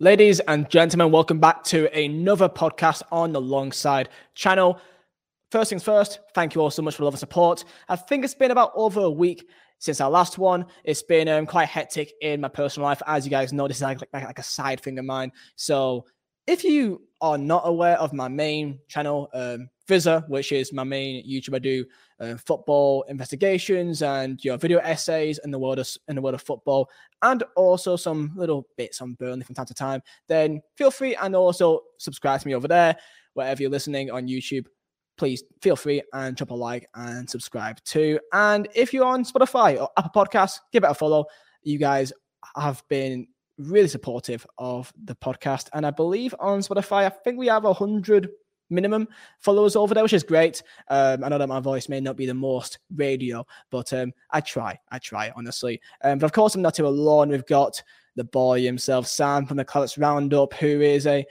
Ladies and gentlemen, welcome back to another podcast on the Long Side channel. First things first, thank you all so much for the love and support. I think it's been about over a week since our last one. It's been um, quite hectic in my personal life. As you guys know, this is like, like, like a side thing of mine. So if you are not aware of my main channel, um, Vizza, which is my main YouTube, I do uh, football investigations and your video essays in the world of in the world of football, and also some little bits on Burnley from time to time. Then feel free and also subscribe to me over there wherever you're listening on YouTube. Please feel free and drop a like and subscribe too. And if you're on Spotify or Apple Podcasts, give it a follow. You guys have been really supportive of the podcast. And I believe on Spotify, I think we have a hundred minimum followers over there, which is great. Um, I know that my voice may not be the most radio, but um, I try. I try, honestly. Um, but of course, I'm not too alone. We've got the boy himself, Sam from the Clarets Roundup, who is a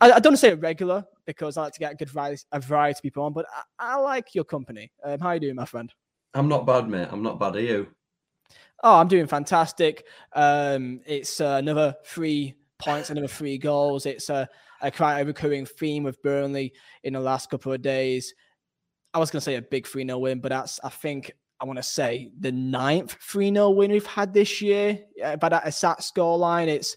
I, I don't say a regular because I like to get a good variety, a variety of people on, but I, I like your company. Um, how are you doing, my friend? I'm not bad, mate. I'm not bad. Are you? Oh, I'm doing fantastic. Um, it's uh, another three points, and three goals. It's a, a quite a recurring theme with Burnley in the last couple of days. I was going to say a big 3 0 win, but that's, I think, I want to say the ninth 3 0 win we've had this year. Uh, but at a sat score line, it's,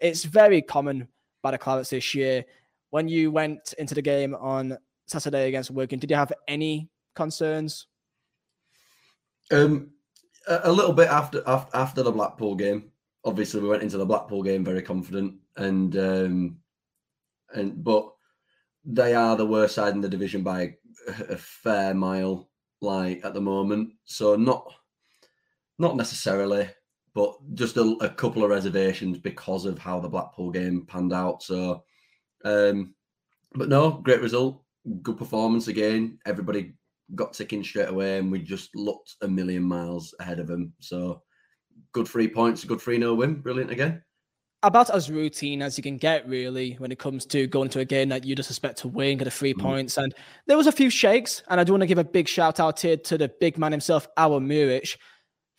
it's very common by the Clarets this year. When you went into the game on Saturday against Wigan, did you have any concerns? Um, a little bit after after after the Blackpool game. Obviously, we went into the Blackpool game very confident, and um, and but they are the worst side in the division by a, a fair mile, like at the moment. So not not necessarily, but just a, a, couple of reservations because of how the Blackpool game panned out. So, um, but no, great result, good performance again. Everybody got ticking straight away, and we just looked a million miles ahead of them. So, good three points, good three no win, brilliant again. About as routine as you can get, really, when it comes to going to a game that you just expect to win, get the three mm. points. And there was a few shakes, and I do want to give a big shout out here to the big man himself, Aaron Muric.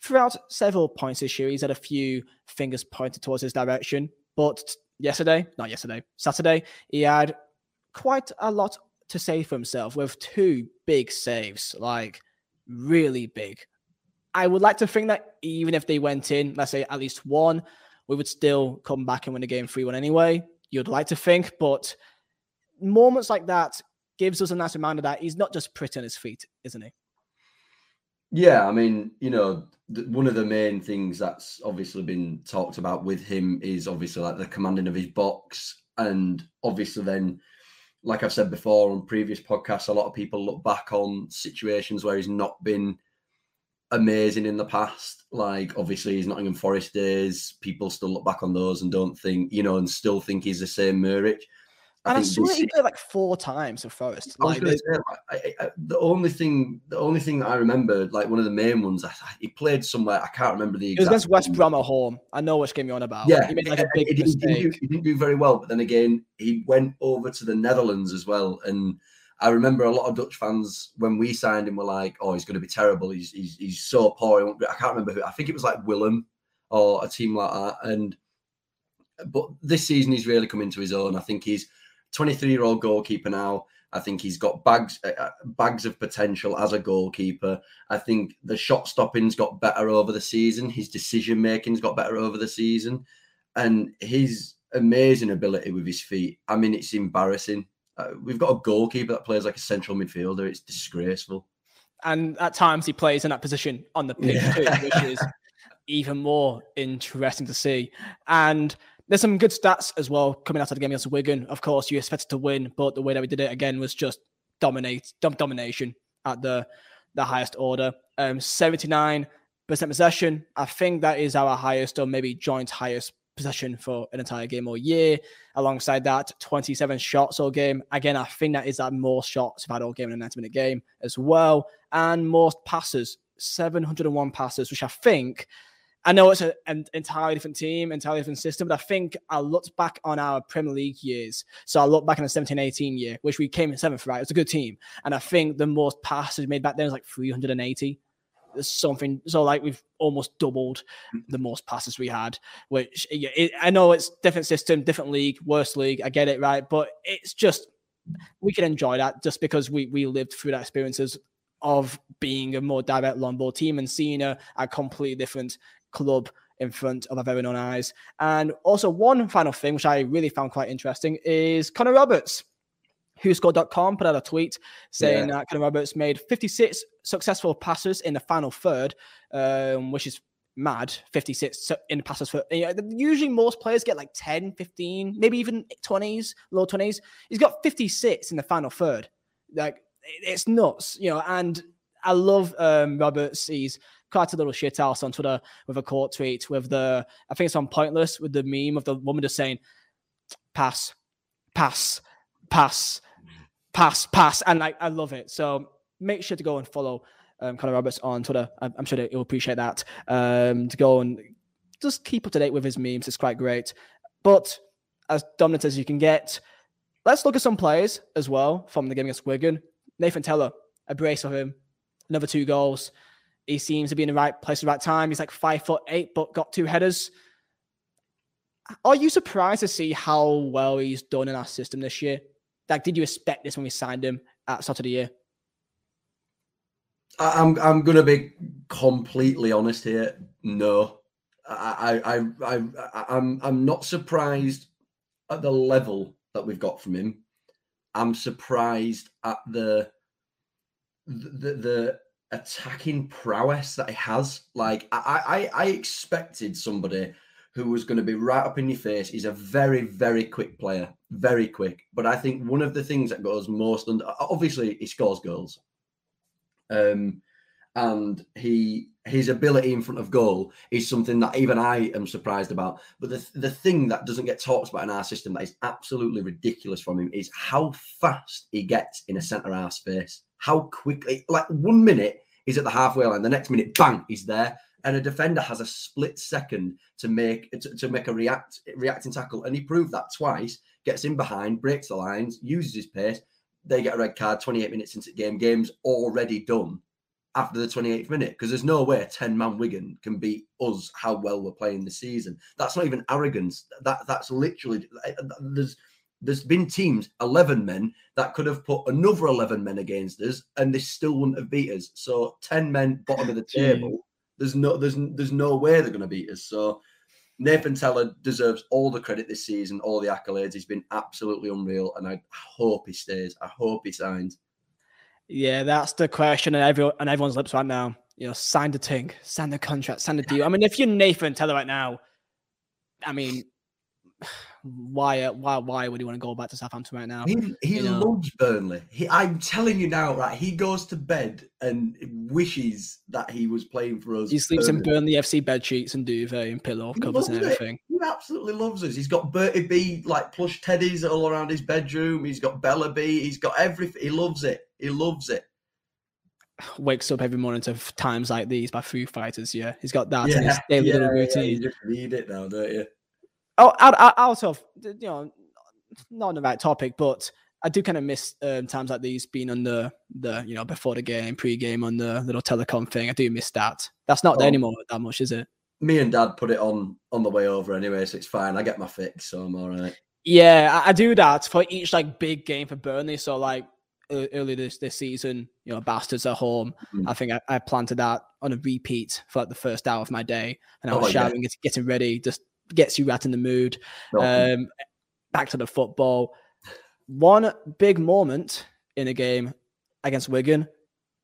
Throughout several points this year, he's had a few fingers pointed towards his direction. But yesterday, not yesterday, Saturday, he had quite a lot to say for himself with two big saves, like really big. I would like to think that even if they went in, let's say at least one, we would still come back and win the game 3 1 anyway. You'd like to think, but moments like that gives us a nice reminder that he's not just pretty on his feet, isn't he? Yeah, I mean, you know, th- one of the main things that's obviously been talked about with him is obviously like the commanding of his box. And obviously, then like I've said before on previous podcasts, a lot of people look back on situations where he's not been amazing in the past. Like obviously his Nottingham Forest days, people still look back on those and don't think, you know, and still think he's the same Muric. And I, I saw he played like four times for Forest. Like, say, I, I, the only thing, the only thing that I remember, like one of the main ones, he played somewhere. I can't remember the. Exact It was against West Brom at home. I know which game you're on about. Yeah, he made like a big he mistake. Didn't, do, he didn't do very well, but then again, he went over to the Netherlands as well, and I remember a lot of Dutch fans when we signed him were like, "Oh, he's going to be terrible. He's he's, he's so poor." I can't remember who. I think it was like Willem or a team like that. And but this season he's really come into his own. I think he's 23 year old goalkeeper now. I think he's got bags uh, uh, bags of potential as a goalkeeper. I think the shot stopping's got better over the season. His decision making's got better over the season, and his amazing ability with his feet. I mean, it's embarrassing. Uh, we've got a goalkeeper that plays like a central midfielder. It's disgraceful. And at times he plays in that position on the pitch yeah. too, which is even more interesting to see. And there's some good stats as well coming out of the game against Wigan. Of course, you expected to win, but the way that we did it again was just dominate, domination at the the highest order. Um, 79% possession. I think that is our highest, or maybe joint highest possession for an entire game or year. Alongside that, 27 shots all game. Again, I think that is that most shots we've had all game in a 90 minute game as well. And most passes, 701 passes, which I think I know it's a, an entirely different team, entirely different system, but I think I looked back on our Premier League years. So I looked back in the 17 18 year, which we came in seventh, right? It was a good team. And I think the most passes made back then was like 380. Something. So like we've almost doubled mm. the most passes we had, which it, I know it's different system, different league, worse league. I get it, right? But it's just we can enjoy that just because we we lived through that experiences of being a more direct long ball team and seeing a, a completely different club in front of our very own eyes. And also one final thing, which I really found quite interesting, is Connor Roberts WhoScored.com put out a tweet saying yeah. that Connor Roberts made 56 successful passes in the final third, um, which is mad 56 in the passes for you know, usually most players get like 10 15 maybe even 20s low 20s he's got 56 in the final third like it's nuts you know and i love um roberts he's quite a little shit house on twitter with a court tweet with the i think it's on pointless with the meme of the woman just saying pass pass pass pass, pass, and like I love it. So make sure to go and follow um, Connor Roberts on Twitter. I'm, I'm sure that he'll appreciate that. Um, to go and just keep up to date with his memes. It's quite great. But as dominant as you can get, let's look at some players as well from the game against Wigan. Nathan Tella, a brace for him, another two goals. He seems to be in the right place at the right time. He's like five foot eight, but got two headers. Are you surprised to see how well he's done in our system this year? Like, did you expect this when we signed him at start of the year? I'm I'm gonna be completely honest here. No, I I I, I I'm I'm not surprised at the level that we've got from him. I'm surprised at the the the attacking prowess that he has. Like I I I expected somebody who was going to be right up in your face. He's a very, very quick player, very quick. But I think one of the things that goes most under, obviously, he scores goals. Um, and he his ability in front of goal is something that even I am surprised about. But the the thing that doesn't get talked about in our system that is absolutely ridiculous from him is how fast he gets in a centre half space. How quickly, like one minute he's at the halfway line, the next minute, bang, he's there and a defender has a split second to make to, to, make a react reacting tackle, and he proved that twice. Gets in behind, breaks the lines, uses his pace. They get a red card 28 minutes into the game. Game's already done after the 28th minute because there's no way 10 man Wigan can beat us how well we're playing this season. That's not even arrogance. That that's literally eh, eh, there's there's been teams 11 men that could have put another 11 men against us and they still wouldn't have beat us. So 10 men bottom of the table there's no there's there's no way they're going to beat us. So Nathan Tella deserves all the credit this season, all the accolades. He's been absolutely unreal, and I hope he stays. I hope he signs. Yeah, that's the question on everyone on everyone's lips right now. You know, sign the thing, sign the contract, sign the deal. I mean, if you're Nathan Tella right now, I mean, why uh, why why would he want to go back to Southampton right now? He he you loves? Burnley. He, I'm telling you now, right? He goes to bed and wishes that he was playing for us. He sleeps Burnley. in Burnley FC bed sheets and duvet and pillow covers and everything. It. He absolutely loves us. He's got Bertie B like plush teddies all around his bedroom. He's got Bella B. He's got everything. He loves it. He loves it wakes up every morning to times like these by Foo Fighters. Yeah, he's got that yeah, in his daily yeah, routine. Yeah, you just read it now, don't you? Oh, out, out of you know, not on the right topic, but I do kind of miss um, times like these being on the the you know before the game, pre-game on the little telecom thing. I do miss that. That's not oh, there anymore that much, is it? Me and Dad put it on on the way over anyway, so it's fine. I get my fix, so I'm all right. Yeah, I, I do that for each like big game for Burnley. So like early this this season, you know, Bastards at home. Mm-hmm. I think I, I planted that on a repeat for like the first hour of my day, and I was oh, shouting, yeah. getting ready, just gets you right in the mood. Um, back to the football. One big moment in a game against Wigan,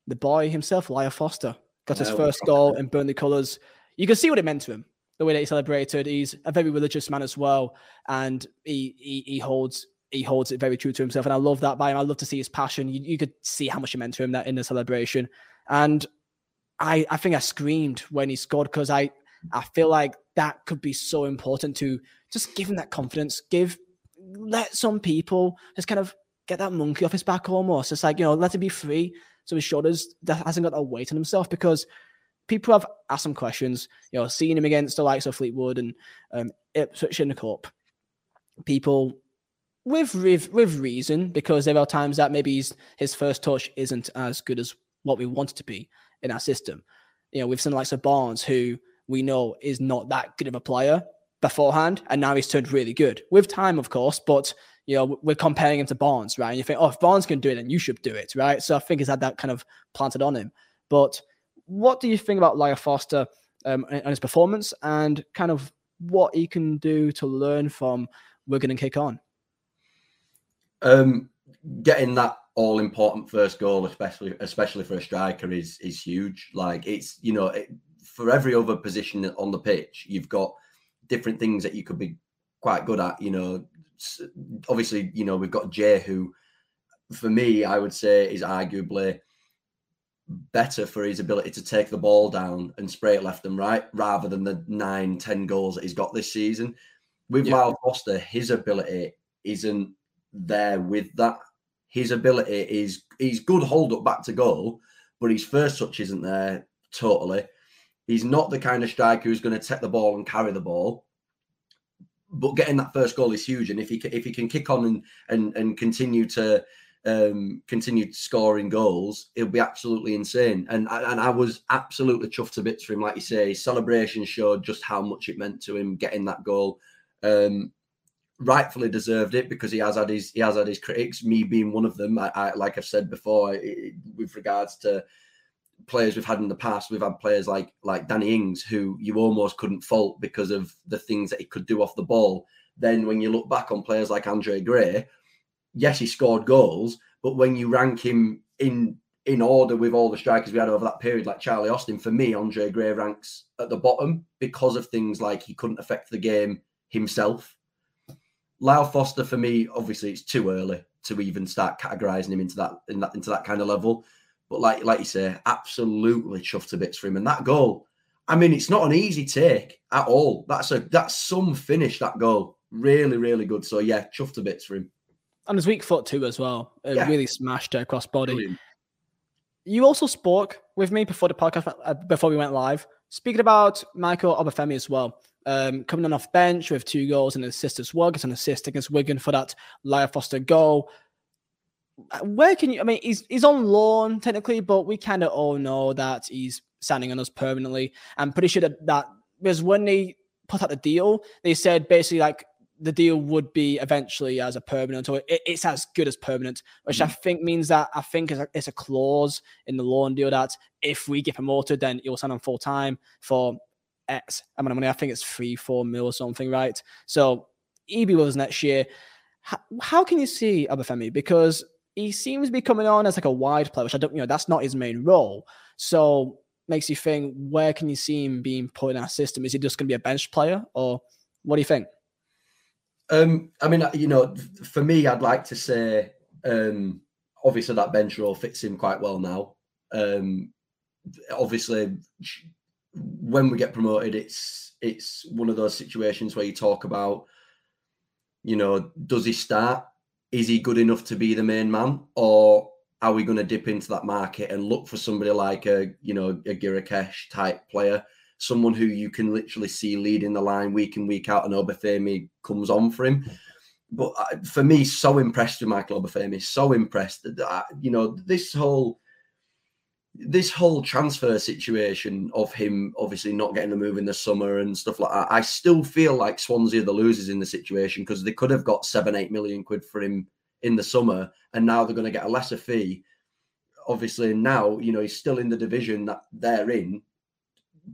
the boy himself, Lyle Foster, got his first goal and in Burnley colours. You can see what it meant to him, the way that he celebrated. He's a very religious man as well, and he he, he holds he holds it very true to himself, and I love that by him. I love to see his passion. You, you could see how much it meant to him that in the celebration, and I I think I screamed when he scored because I I feel like that could be so important to just give him that confidence, give let some people just kind of get that monkey off his back almost. It's like, you know, let him be free so his shoulders that hasn't got that weight on himself because people have asked some questions, you know, seeing him against the likes of Fleetwood and um, Ipswich in the Cup. People with, with with reason because there are times that maybe his first touch isn't as good as what we want it to be in our system. you know, we've seen the likes of Barnes, who we know is not that good of a player beforehand, and now he's turned really good with time, of course. But you know, we're comparing him to Barnes, right? And you think, oh, if Barnes can do it, then you should do it, right? So I think he's had that kind of planted on him. But what do you think about Lyle Foster um, and his performance, and kind of what he can do to learn from Wigan and kick on? Um, getting that all important first goal, especially especially for a striker, is is huge. Like it's you know it, for every other position on the pitch, you've got different things that you could be quite good at. You know, obviously, you know we've got Jay, who for me I would say is arguably better for his ability to take the ball down and spray it left and right rather than the nine, ten goals that he's got this season. With yeah. Lyle Foster, his ability isn't there with that. His ability is he's good hold up back to goal, but his first touch isn't there totally. He's not the kind of striker who's going to take the ball and carry the ball. But getting that first goal is huge, and if he if he can kick on and and and continue to um, continue scoring goals, it'll be absolutely insane. And and I was absolutely chuffed to bits for him, like you say. Celebration showed just how much it meant to him getting that goal. Um, rightfully deserved it because he has had his he has had his critics, me being one of them. I, I like I've said before, it, with regards to players we've had in the past, we've had players like like Danny Ings who you almost couldn't fault because of the things that he could do off the ball. Then when you look back on players like Andre Gray, yes, he scored goals, but when you rank him in in order with all the strikers we had over that period, like Charlie Austin, for me, Andre Gray ranks at the bottom because of things like he couldn't affect the game himself Lyle Foster for me, obviously, it's too early to even start categorizing him into that in that into that kind of level. But like like you say, absolutely chuffed to bits for him. And that goal, I mean, it's not an easy take at all. That's a that's some finish that goal. Really, really good. So yeah, chuffed to bits for him. And his weak foot too, as well. It yeah. really smashed it across body. Brilliant. You also spoke with me before the podcast, uh, before we went live, speaking about Michael Obafemi as well um, coming on off bench with two goals and an assist as well. Gets an assist against Wigan for that Lyle Foster goal. Where can you? I mean, he's he's on loan technically, but we kind of all know that he's signing on us permanently. I'm pretty sure that that because when they put out the deal, they said basically like the deal would be eventually as a permanent, so it, it's as good as permanent, which mm-hmm. I think means that I think it's a, it's a clause in the loan deal that if we get promoted, then he'll sign on full time for X amount of money. I think it's three, four mil or something, right? So EB was next year. How, how can you see Obafemi? Because he seems to be coming on as like a wide player, which I don't, you know, that's not his main role. So makes you think, where can you see him being put in our system? Is he just going to be a bench player, or what do you think? Um, I mean, you know, for me, I'd like to say, um, obviously that bench role fits him quite well now. Um, obviously, when we get promoted, it's it's one of those situations where you talk about, you know, does he start? Is he good enough to be the main man, or are we going to dip into that market and look for somebody like a you know a Gyökeres type player, someone who you can literally see leading the line week in week out, and Obafemi comes on for him. But uh, for me, so impressed with Michael Obafemi, so impressed that uh, you know this whole this whole transfer situation of him obviously not getting the move in the summer and stuff like that, I still feel like Swansea are the losers in the situation because they could have got seven, eight million quid for him in the summer, and now they're going to get a lesser fee. Obviously, now you know he's still in the division that they're in,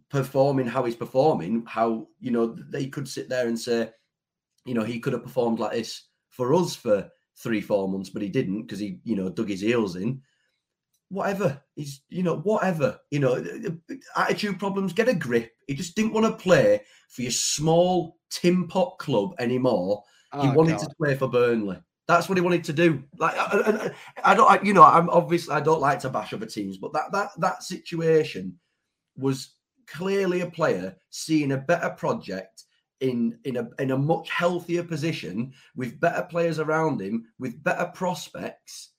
performing how he's performing. How you know they could sit there and say, you know, he could have performed like this for us for three, four months, but he didn't because he, you know, dug his heels in whatever. He's, you know, whatever. You know, attitude problems, get a grip. He just didn't want to play for your small tin pot club anymore. Oh, he wanted God. to play for Burnley. That's what he wanted to do. Like, I, I, I don't, I, you know, I'm obviously I don't like to bash other teams, but that that that situation was clearly a player seeing a better project in in a in a much healthier position with better players around him, with better prospects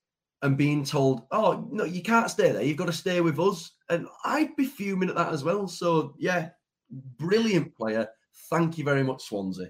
and being told, "Oh no, you can't stay there. You've got to stay with us." And I'd be fuming at that as well. So yeah, brilliant player. Thank you very much, Swansea.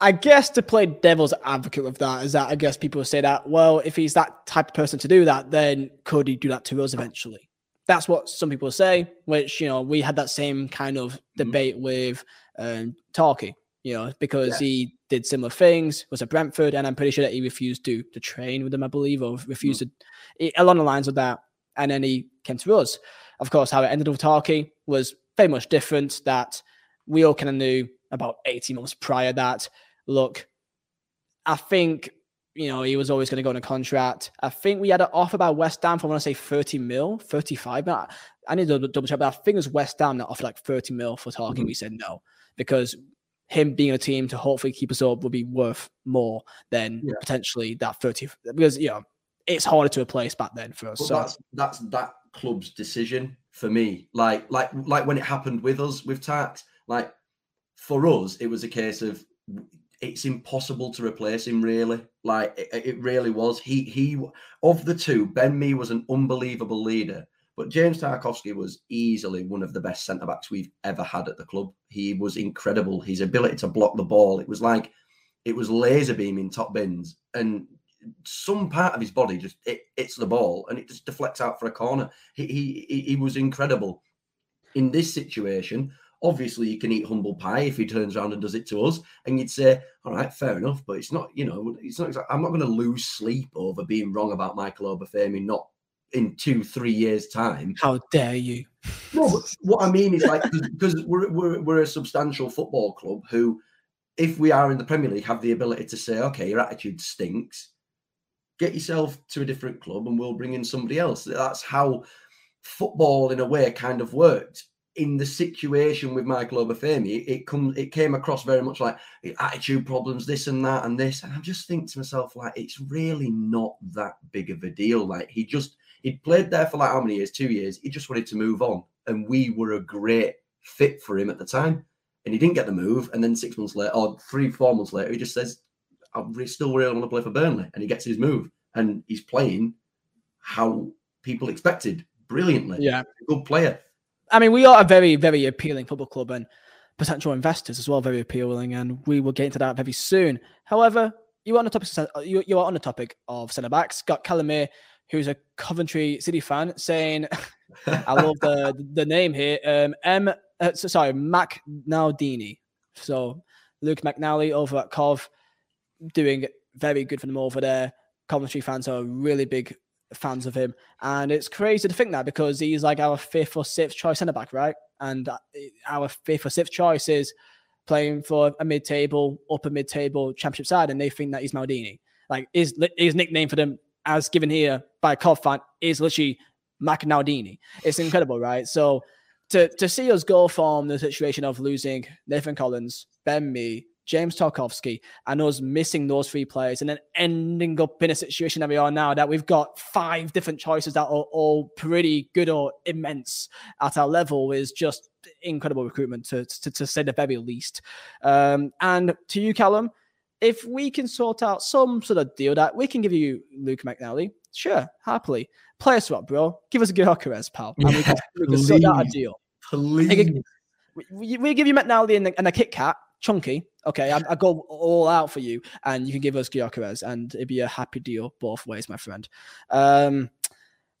I guess to play devil's advocate with that is that I guess people say that well, if he's that type of person to do that, then could he do that to us eventually? that's what some people say. Which you know, we had that same kind of mm-hmm. debate mm-hmm. with um, Tarky, you know, because yeah. he did similar things, was at Brentford, and I'm pretty sure that he refused to to train with them, I believe, or refused mm-hmm. to along the lines of that. And then he came to us. Of course, how it ended with Tarky was very much different. That we all kind of knew about 18 months prior that look, I think you know he was always going to go on a contract. I think we had an offer by West Ham for I want to say 30 mil, 35. But I need to double check, but I think it was West Ham that offered like 30 mil for Tarky. Mm-hmm. We said no because him being a team to hopefully keep us up would be worth more than yeah. potentially that 30 because you know it's harder to replace back then for us. so that's that's that club's decision for me. Like like like when it happened with us with tax, like for us, it was a case of it's impossible to replace him. Really, like it, it really was. He he of the two, Ben Mee was an unbelievable leader. But James Tarkowski was easily one of the best centre backs we've ever had at the club. He was incredible. His ability to block the ball, it was like it was laser beaming top bins. And some part of his body just it, hits the ball and it just deflects out for a corner. He, he he was incredible. In this situation, obviously you can eat humble pie if he turns around and does it to us, and you'd say, all right, fair enough, but it's not, you know, it's not. I'm not going to lose sleep over being wrong about Michael Obafemi not in two, three years' time. How dare you? No, what I mean is like because we're, we're we're a substantial football club who, if we are in the Premier League, have the ability to say, okay, your attitude stinks get yourself to a different club and we'll bring in somebody else. That's how football, in a way, kind of worked. In the situation with Michael Obafemi, it comes it came across very much like attitude problems, this and that and this. And I just think to myself, like, it's really not that big of a deal. Like he just he'd played there for like how many years? Two years. He just wanted to move on. And we were a great fit for him at the time. And he didn't get the move. And then six months later, or three, four months later, he just says, I still really want to play for Burnley. And he gets his move and he's playing how people expected brilliantly. Yeah. Good player. I mean, we are a very, very appealing football club and potential investors as well, very appealing. And we will get into that very soon. However, you are on the topic, you, you are on the topic of centre backs. Got Calamir, who's a Coventry City fan, saying, I love the the name here. Um, M, uh, so, sorry, Mac Naldini. So Luke McNally over at Cov doing very good for them over there. Coventry fans are really big fans of him, and it's crazy to think that because he's like our fifth or sixth choice centre back, right? And uh, our fifth or sixth choice is playing for a mid-table, upper mid-table championship side, and they think that he's Maldini. Like his his nickname for them, as given here by fan, is literally Mac Naldini. It's incredible, right? So to to see us go from the situation of losing Nathan Collins, Ben Mee, James Tarkowski, and us missing those three players and then ending up in a situation that we are now that we've got five different choices that are all pretty good or immense at our level is just incredible recruitment to, to, to say the very least. Um, and to you, Callum, if we can sort out some sort of deal that we can give you Luke McNally, sure, happily. Play us up, bro. Give us Gyökeres, pal. And we can, we can sort out a deal. Please. We, we give you McNally and, and a Kit Kat, chunky, okay, I, I, go all out for you, and you can give us Gyökeres, and it'd be a happy deal both ways, my friend. Um,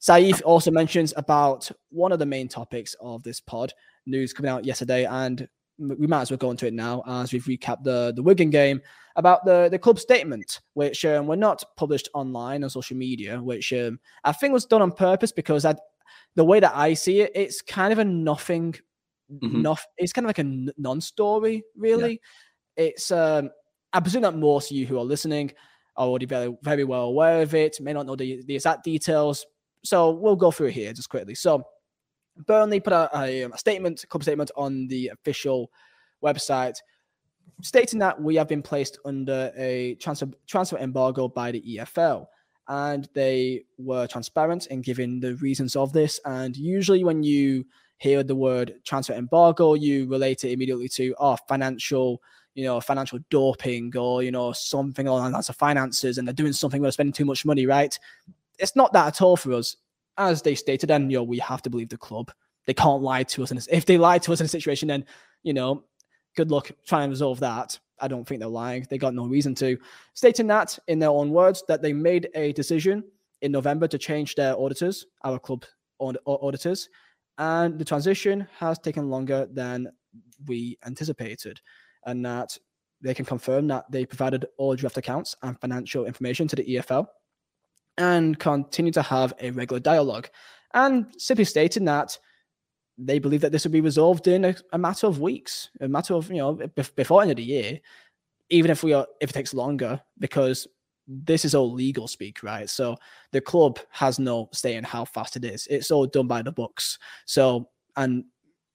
Saif also mentions about one of the main topics of this pod news coming out yesterday, and we might as well go into it now as we've recapped the the Wigan game about the the club statement, which um, were not published online on social media, which um, I think was done on purpose because I, the way that I see it, it's kind of a nothing. Mm-hmm. Not, it's kind of like a non-story, really it's um, I presume that most of you who are listening are already very very well aware of it, may not know the, the exact details. So we'll go through here just quickly. So Burnley put out a, a um, statement, a club statement on the official website stating that we have been placed under a transfer transfer embargo by the EFL. And they were transparent in giving the reasons of this. And usually, when you hear the word transfer embargo, you relate it immediately to our oh, financial you know, financial doping or, you know, something along the lines of finances and they're doing something where they're spending too much money, right? It's not that at all for us. As they stated, and, you know, we have to believe the club. They can't lie to us. And if they lie to us in a situation, then, you know, good luck trying to resolve that. I don't think they're lying. They got no reason to. Stating that in their own words, that they made a decision in November to change their auditors, our club auditors, and the transition has taken longer than we anticipated, and that they can confirm that they provided all draft accounts and financial information to the EFL and continue to have a regular dialogue. And simply stating that they believe that this will be resolved in a, a matter of weeks, a matter of, you know, before end of the year, even if we are, if it takes longer, because this is all legal speak, right? So the club has no say in how fast it is. It's all done by the books. So, and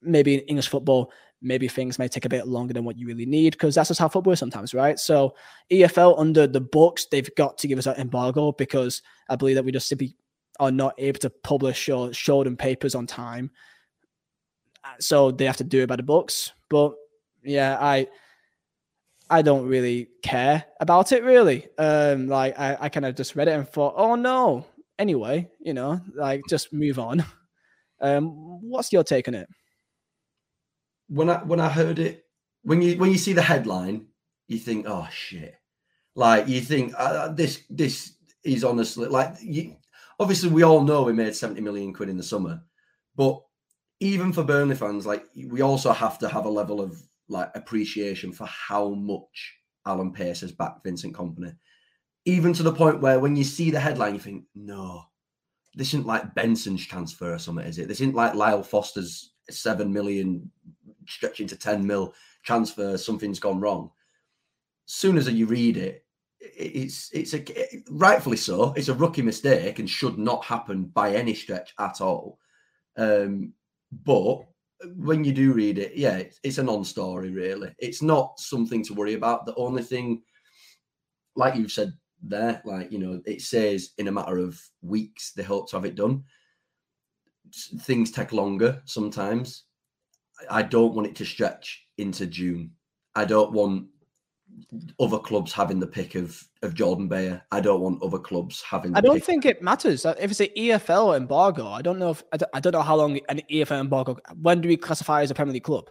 maybe in English football, maybe things may take a bit longer than what you really need because that's just how football is sometimes, right? So EFL under the books, they've got to give us an embargo because I believe that we just simply are not able to publish or show them papers on time. So they have to do it by the books. But yeah, I I don't really care about it really. Um, like I, I kind of just read it and thought, oh no. Anyway, you know, like just move on. Um, what's your take on it? When I when I heard it, when you when you see the headline, you think, oh shit. Like you think uh, this this is honestly like you, obviously we all know we made 70 million quid in the summer, but even for Burnley fans, like we also have to have a level of like appreciation for how much Alan Pace has backed Vincent Kompany. Even to the point where when you see the headline, you think, no, this isn't like Benson's transfer or something, is it? This isn't like Lyle Foster's seven million stretching to 10 mil transfer, something's gone wrong. Soon as you read it, it's it's a rightfully so. It's a rookie mistake and should not happen by any stretch at all. Um, but when you do read it, yeah, it's, it's a non-story really. It's not something to worry about. The only thing, like you've said there, like you know, it says in a matter of weeks they hope to have it done. Things take longer sometimes. I don't want it to stretch into June. I don't want other clubs having the pick of of Jordan Beyer. I don't want other clubs having. I don't think it matters if it's an EFL embargo. I don't know if I don't, I don't know how long an EFL embargo. When do we classify as a Premier League club?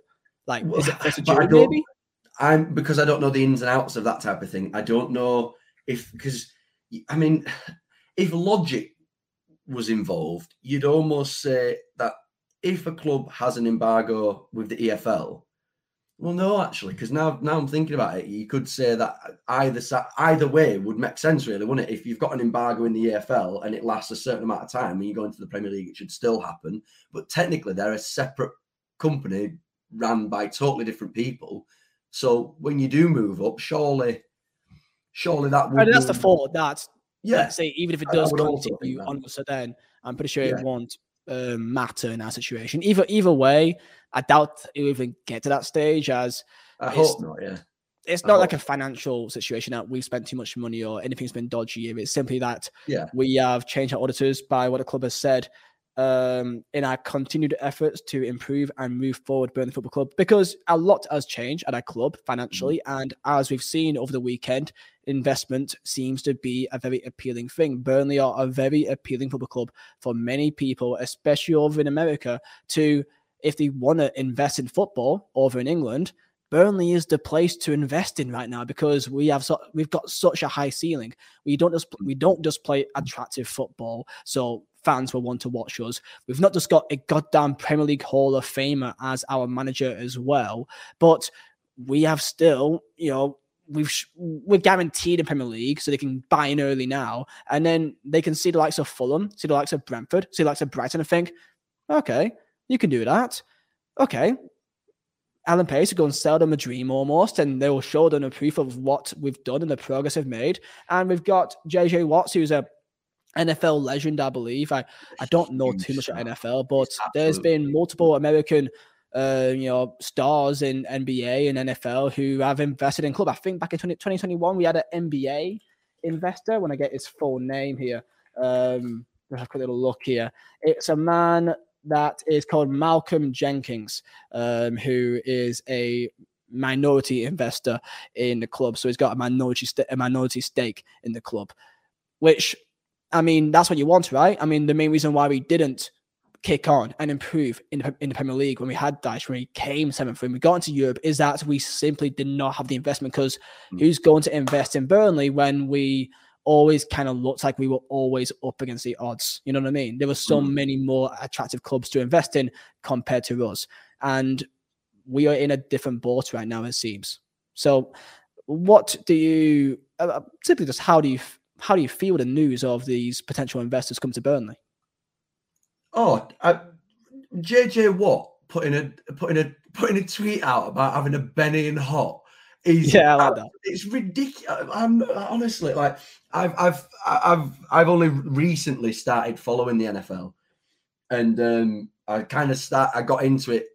Like, is it first of June maybe? I'm because I don't know the ins and outs of that type of thing. I don't know if because I mean, if logic was involved, you'd almost say if a club has an embargo with the EFL, well, no, actually, because now now I'm thinking about it, you could say that either either way would make sense, really, wouldn't it? If you've got an embargo in the EFL and it lasts a certain amount of time, and you go into the Premier League, it should still happen. But technically, they're a separate company ran by totally different people. So when you do move up, surely, surely that would. that's the fault. That's yeah. Say even if it does continue on, so then I'm pretty sure yeah. it won't um, matter in that situation. Either either way, I doubt it will even get to that stage. As I hope not. Yeah, it's not like a financial situation that we've spent too much money or anything's been dodgy. It's simply that yeah we have changed our auditors by what the club has said um, in our continued efforts to improve and move forward Burnley Football Club because a lot has changed at our club financially. Mm-hmm. And as we've seen over the weekend, investment seems to be a very appealing thing. Burnley are a very appealing football club for many people, especially over in America, to if they want to invest in football over in England. Burnley is the place to invest in right now because we have so, we've got such a high ceiling. We don't just we don't just play attractive football. So fans will want to watch us. We've not just got a goddamn Premier League Hall of Famer as our manager as well, but we have still, you know, we've we're guaranteed a Premier League, so they can buy in early now, and then they can see the likes of Fulham, see the likes of Brentford, see the likes of Brighton, and think, okay, you can do that. Okay, Alan Pace will go and sell them a dream almost, and they will show them a proof of what we've done and the progress we've made. And we've got JJ Watts, who's a NFL legend, I believe. I, I don't know too much about NFL, but there's been multiple American uh, you know, stars in NBA and NFL who have invested in club. I think back in 20, 2021, we had an NBA investor. When I get his full name here, um, let's have a little look here. It's a man that is called Malcolm Jenkins, um, who is a minority investor in the club. So he's got a minority st- a minority stake in the club, which I mean, that's what you want, right? I mean, the main reason why we didn't kick on and improve in the, in the Premier League when we had Dyche, when we came seventh, when we got into Europe, is that we simply did not have the investment because mm. who's going to invest in Burnley when we always kind of looked like we were always up against the odds. You know what I mean? There were so Mm. many more attractive clubs to invest in compared to us. And we are in a different boat right now, it seems. So, what do you uh, uh, simply just how do you how do you feel the news of these potential investors come to Burnley? Oh, I, JJ Watt putting a putting a putting a tweet out about having a Benny and hot. Yeah, I like that. It's ridiculous. I'm honestly like I've I've I've I've only recently started following the NFL, and um, I kind of start I got into it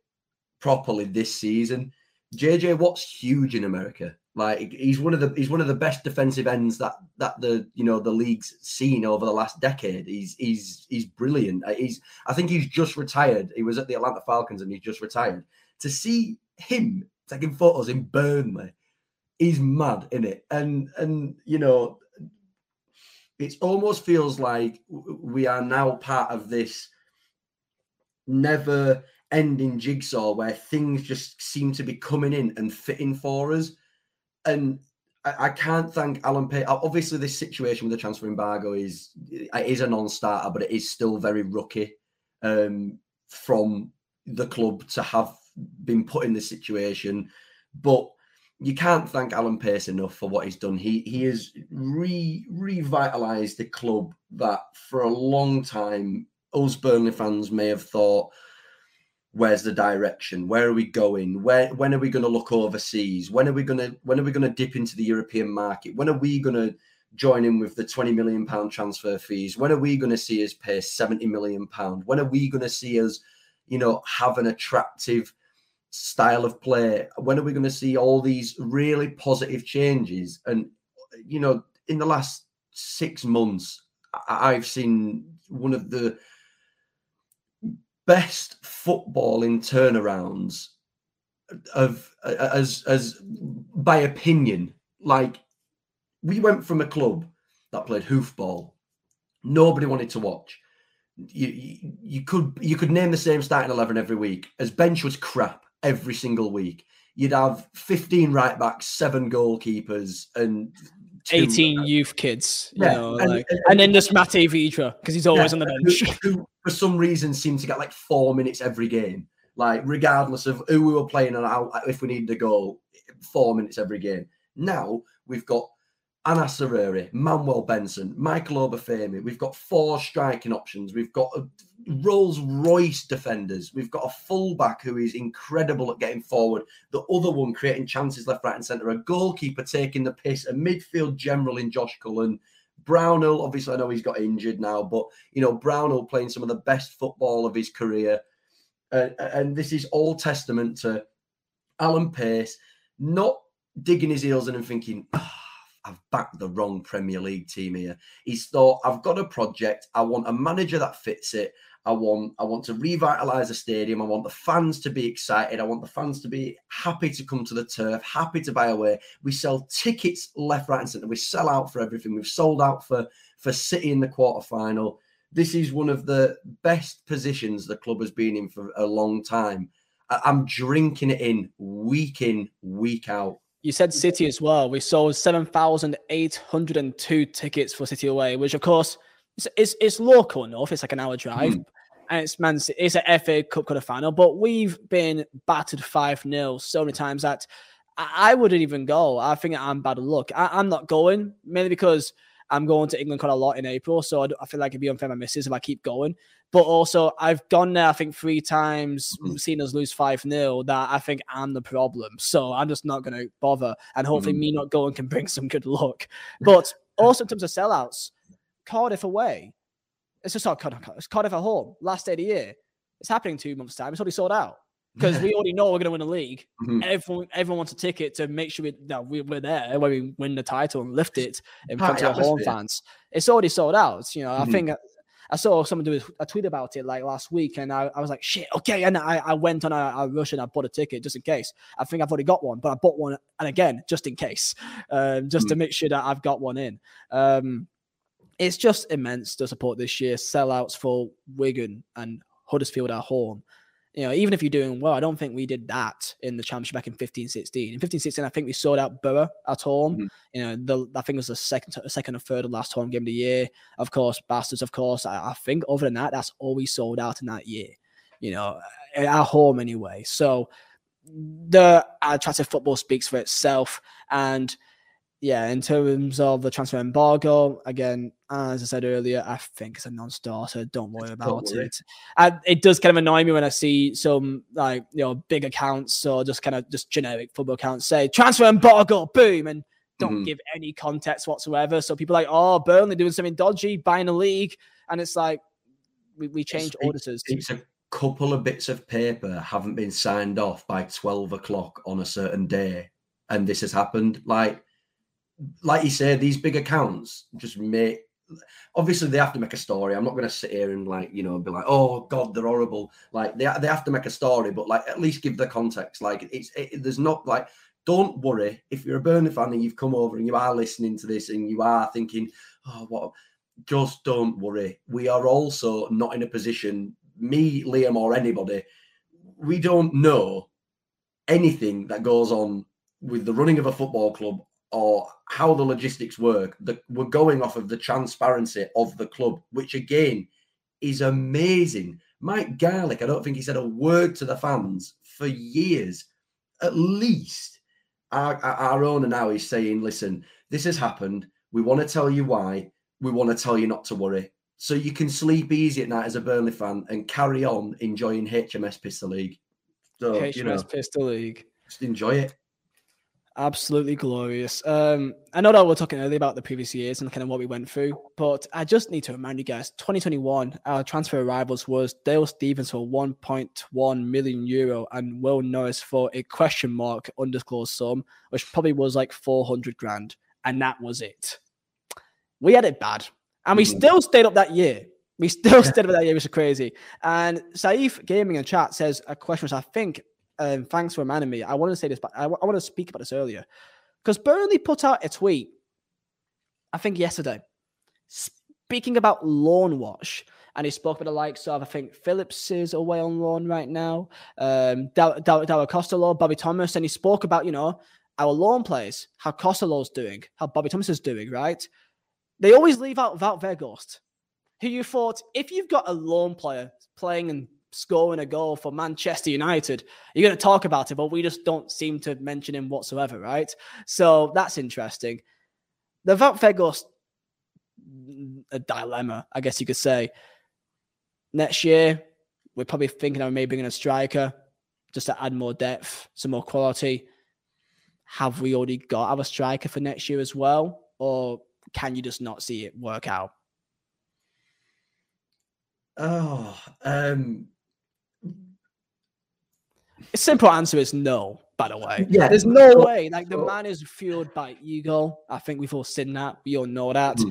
properly this season. JJ Watt's huge in America. Like he's one of the he's one of the best defensive ends that that the you know the league's seen over the last decade. He's he's he's brilliant. Uh, He's I think he's just retired. He was at the Atlanta Falcons and he's just retired. To see him taking photos in Burnley, he's mad in it. And and you know, it almost feels like we are now part of this never ending jigsaw where things just seem to be coming in and fitting for us. And I, can't thank Alan Pace. Obviously, this situation with the transfer embargo is is a non-starter, but it is still very rookie um, from the club to have been put in this situation. But you can't thank Alan Pace enough for what he's done. He he has re revitalized the club that for a long time us Burnley fans may have thought, where's the direction? Where are we going? Where when are we going to look overseas? When are we going to when are we going to dip into the European market? When are we going to join in with the 20 million pound transfer fees? When are we going to see us pay 70 million pound? When are we going to see us, you know, have an attractive style of play? When are we going to see all these really positive changes? And you know, in the last six months, I've seen one of the best footballing turnarounds of as as by opinion. Like we went from a club that played hoofball, nobody wanted to watch. You, you you could you could name the same starting eleven every week. As bench was crap every single week. You'd have fifteen right backs, seven goalkeepers, and two- 18 uh, youth kids, you Yeah, know, and- like, and- and, then just Matej Vydra because he's always Yeah, on the who- bench. Who, for some reason, seemed to get like four minutes every game. Like, regardless of who we were playing and how, if we needed a goal, four minutes every game. Now we've got Anass Zaroury, Manuel Benson, Michael Obafemi. We've got four striking options. We've got Rolls Royce defenders. We've got a fullback who is incredible at getting forward. The other one creating chances left, right, and centre. A goalkeeper taking the piss. A midfield general in Josh Cullen. Brownhill, obviously, I know he's got injured now, but you know, Brownhill playing some of the best football of his career. Uh, and this is all testament to Alan Pace not digging his heels in and thinking, "Ah, I've backed the wrong Premier League team here. He's thought, I've got a project. I want a manager that fits it. I want, I want to revitalize the stadium. I want the fans to be excited. I want the fans to be happy to come to the turf, happy to buy away. We sell tickets left, right, and centre. We sell out for everything. We've sold out for for City in the quarter final. This is one of the best positions the club has been in for a long time. I'm drinking it in week in, week out. You said City as well. We sold 7,802 tickets for City away, which of course is it's, it's local enough. It's like an hour drive. Hmm. And it's Man City, it's an FA Cup quarter final, but we've been battered 5 0 so many times that I, I wouldn't even go. I think I'm bad luck. I, I'm not going, mainly because I'm going to England quite a lot in April. So I feel like it'd be unfair my missus if I keep going. But also, I've gone there, I think, three times, Mhm. seen us lose 5 0, that I think I'm the problem. So I'm just not going to bother. And hopefully, Mhm. me not going can bring some good luck. But also, in terms of sellouts, Cardiff away, it's just not Cardiff, it's Cardiff at home, last day of the year. It's happening two months' time. It's already sold out because we already know we're going to win the league. Mhm. Everyone, everyone wants a ticket to make sure we, no, we, we're there when we win the title and lift it in front of our home fans. It's already sold out. You know, I Mhm. think I- saw someone do a tweet about it like last week, and I, I was like, shit, okay. And I, I went on a, a rush and I bought a ticket just in case. I think I've already got one, but I bought one, and again, just in case, um, just to make sure that I've got one in. Um, it's just immense the support this year. Sellouts for Wigan and Huddersfield at home. You know, even if you're doing well, I don't think we did that in the championship back in 15 16. In 15 16, I think we sold out Borough at home. Mm-hmm. You know, the, I think it was the second, second or third of last home game of the year. Of course, Bastards, of course. I, I think other than that, that's all we sold out in that year, you know, at home anyway. So the attractive football speaks for itself. And yeah, in terms of the transfer embargo, again, as I said earlier, I think it's a non-starter. Don't worry about Don't worry. it. And it does kind of annoy me when I see some like you know big accounts or just kind of just generic football accounts say transfer embargo, boom, and don't mm-hmm. give any context whatsoever. So people like, oh, Burnley doing something dodgy, buying a league, and it's like we, we change it's, auditors. It's a couple of bits of paper haven't been signed off by twelve o'clock on a certain day, and this has happened. Like like you said, these big accounts just make obviously they have to make a story. I'm not going to sit here and like you know be like, oh god, they're horrible. Like they they have to make a story, but like at least give the context. Like it's it, there's not like don't worry if you're a Burnley fan and you've come over and you are listening to this and you are thinking, oh what. Just don't worry. We are also not in a position, me, Liam, or anybody, we don't know anything that goes on with the running of a football club or how the logistics work. The, we're going off of the transparency of the club, which again is amazing. Mike Garlick, I don't think he said a word to the fans for years. At least our, our owner now is saying, listen, this has happened. We want to tell you why. We want to tell you not to worry. So you can sleep easy at night as a Burnley fan and carry on enjoying HMS Pistol League. So, HMS you know, Pistol League. Just enjoy it. Absolutely glorious. Um, I know that we are talking earlier about the previous years and kind of what we went through, but I just need to remind you guys 2021, our transfer arrivals was Dale Stephens for 1.1 million euro and Will Norris for a question mark undisclosed sum, which probably was like 400 grand. And that was it. We had it bad. And we mm-hmm. still stayed up that year. We still stayed up that year, which is crazy. And Saif Gaming in chat says a question which I think um, thanks for reminding me. I want to say this, but I, w- I want to speak about this earlier because Burnley put out a tweet, I think yesterday, speaking about loan watch. And he spoke about the likes of, I think, Phillips is away on loan right now, um, Dara Costelloe, Bobby Thomas. And he spoke about, you know, our loan players, how Costelloe's doing, how Bobby Thomas is doing, right? They always leave out Wout Weghorst, who you thought, if you've got a loan player playing in scoring a goal for Manchester United. You're going to talk about it, but we just don't seem to mention him whatsoever, right? So that's interesting. The Weghorst a dilemma, I guess you could say. Next year, we're probably thinking of maybe bringing a striker just to add more depth, some more quality. Have we already got our striker for next year as well? Or can you just not see it work out? Oh, um, simple answer is no, by the way. Yeah. There's no way. Like the man is fueled by ego. I think we've all seen that. We all know that. Mm.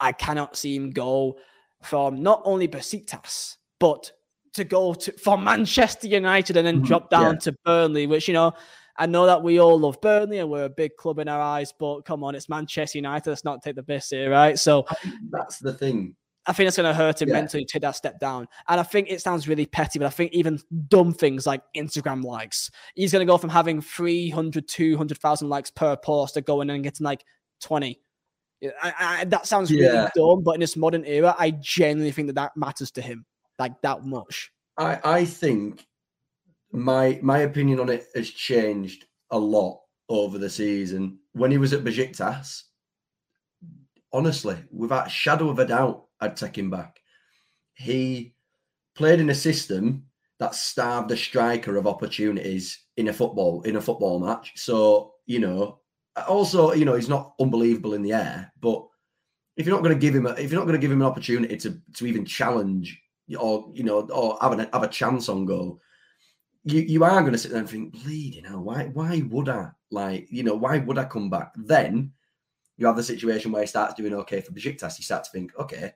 I cannot see him go from not only Besiktas, but to go to for Manchester United and then mm drop down yeah. to Burnley, which you know, I know that we all love Burnley and we're a big club in our eyes, but come on, it's Manchester United. Let's not take the piss here, right? So that's the thing. I think it's going to hurt him yeah. mentally to take that step down. And I think it sounds really petty, but I think even dumb things like Instagram likes, he's going to go from having 300, 200,000 likes per post to going and getting like 20. I, I, that sounds really yeah. dumb, but in this modern era, I genuinely think that that matters to him like that much. I, I think my my opinion on it has changed a lot over the season. When he was at Besiktas, honestly, without a shadow of a doubt, I'd take him back. He played in a system that starved a striker of opportunities in a football in a football match. So you know, also you know he's not unbelievable in the air, but if you're not going to give him a, if you're not going to give him an opportunity to to even challenge or you know or have a have a chance on goal, you you are going to sit there and think, bleeding hell, why why would I like you know why would I come back? Then you have the situation where he starts doing okay for Besiktas. You start to think, okay,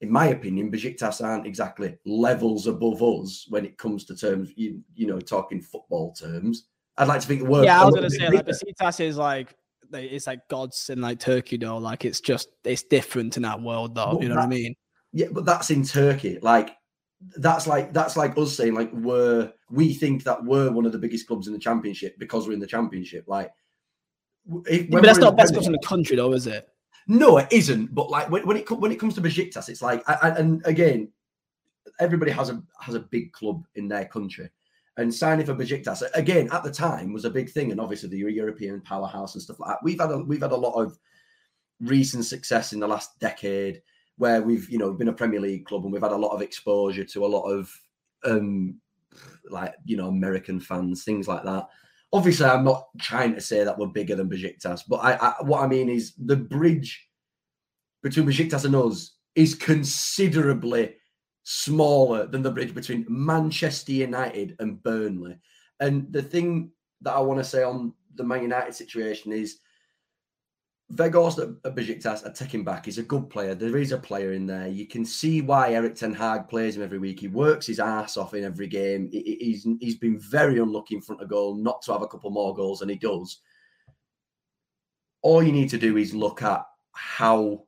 in my opinion, Besiktas aren't exactly levels above us when it comes to terms, you, you know, talking football terms. I'd like to think the word. Yeah, I was going to say, like, Besiktas is like, it's like gods in like Turkey, though. Like, it's just, it's different in that world, though. But you know that, what I mean? Yeah, but that's in Turkey. Like, that's like that's like us saying like we're we think that we're one of the biggest clubs in the championship because we're in the championship. Like, if, but that's not best clubs in the country, though, is it? No, it isn't. But like when, when it when it comes to Besiktas, it's like and again, everybody has a has a big club in their country, and signing for Besiktas again at the time was a big thing, and obviously the European powerhouse and stuff like that. We've had a we've had a lot of recent success in the last decade where we've you know been a Premier League club and we've had a lot of exposure to a lot of um like you know American fans, things like that. Obviously, I'm not trying to say that we're bigger than Besiktas, but I, I what I mean is the bridge between Besiktas and us is considerably smaller than the bridge between Manchester United and Burnley. And the thing that I want to say on the Man United situation is Weghorst at Besiktas, take him back. He's a good player. There is a player in there. You can see why Erik Ten Hag plays him every week. He works his ass off in every game. He's he's been very unlucky in front of goal, not to have a couple more goals, and he does. All you need to do is look at how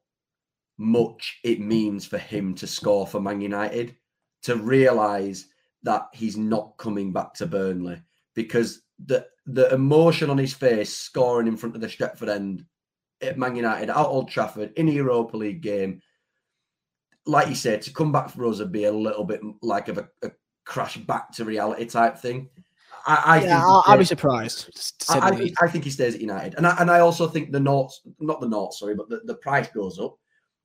much it means for him to score for Man United, to realise that he's not coming back to Burnley because the the emotion on his face scoring in front of the Stretford end at Man United at Old Trafford in a Europa League game. Like you said, to come back for us would be a little bit like of a, a crash back to reality type thing. I, I yeah, I'll, I'll, be surprised. I, I, I, think he stays at United, and I, and I also think the notes, not the notes, sorry, but the, the price goes up.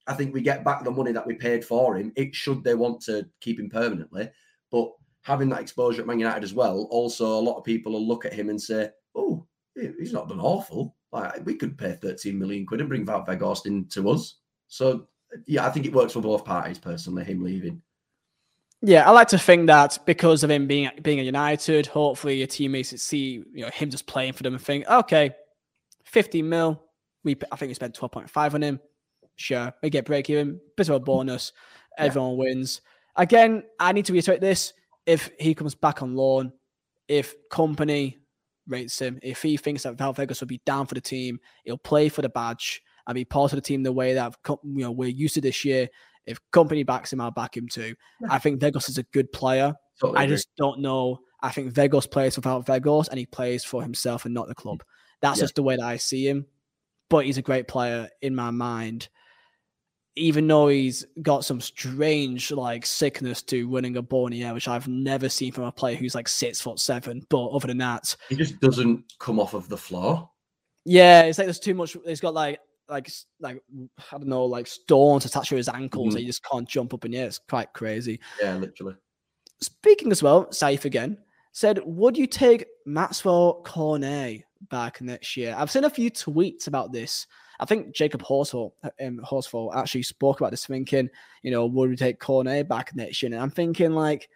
I think we get back the money that we paid for him. It should they want to keep him permanently, but having that exposure at Man United as well. Also, a lot of people will look at him and say, "Oh, he's not done awful." Like we could pay 13 million quid and bring Weghorst in to us. So yeah, I think it works for both parties personally, him leaving. Yeah, I like to think that because of him being being a United, hopefully your teammates see you know him just playing for them and think, okay, 15 mil. We I think we spent 12.5 on him. Sure, we get break even, bit of a bonus. Everyone yeah. wins. Again, I need to reiterate this: if he comes back on loan, if Kompany rates him. If he thinks that Val Vegas will be down for the team, he'll play for the badge and be part of the team the way that you know we're used to this year. If Kompany backs him, I'll back him too. I think Vegas is a good player. Totally I agree. just don't know. I think Vegas plays without Vegas and he plays for himself and not the club. Mm. That's yeah. just the way that I see him. But he's a great player in my mind even though he's got some strange like sickness to winning a ball in the air, which I've never seen from a player who's like six foot seven. But other than that, he just doesn't come off of the floor. Yeah, it's like there's too much. He's got like like like I don't know, like stones attached to his ankles. Mm-hmm. he just can't jump up in the air. It's quite crazy. Yeah, literally. Speaking as well, Saif again said, "Would you take Maxwell Cornet back next year?" I've seen a few tweets about this. I think Jacob Horsfall, um, Horsfall actually spoke about this, thinking, you know, would we take Cornet back next year? And I'm thinking, like,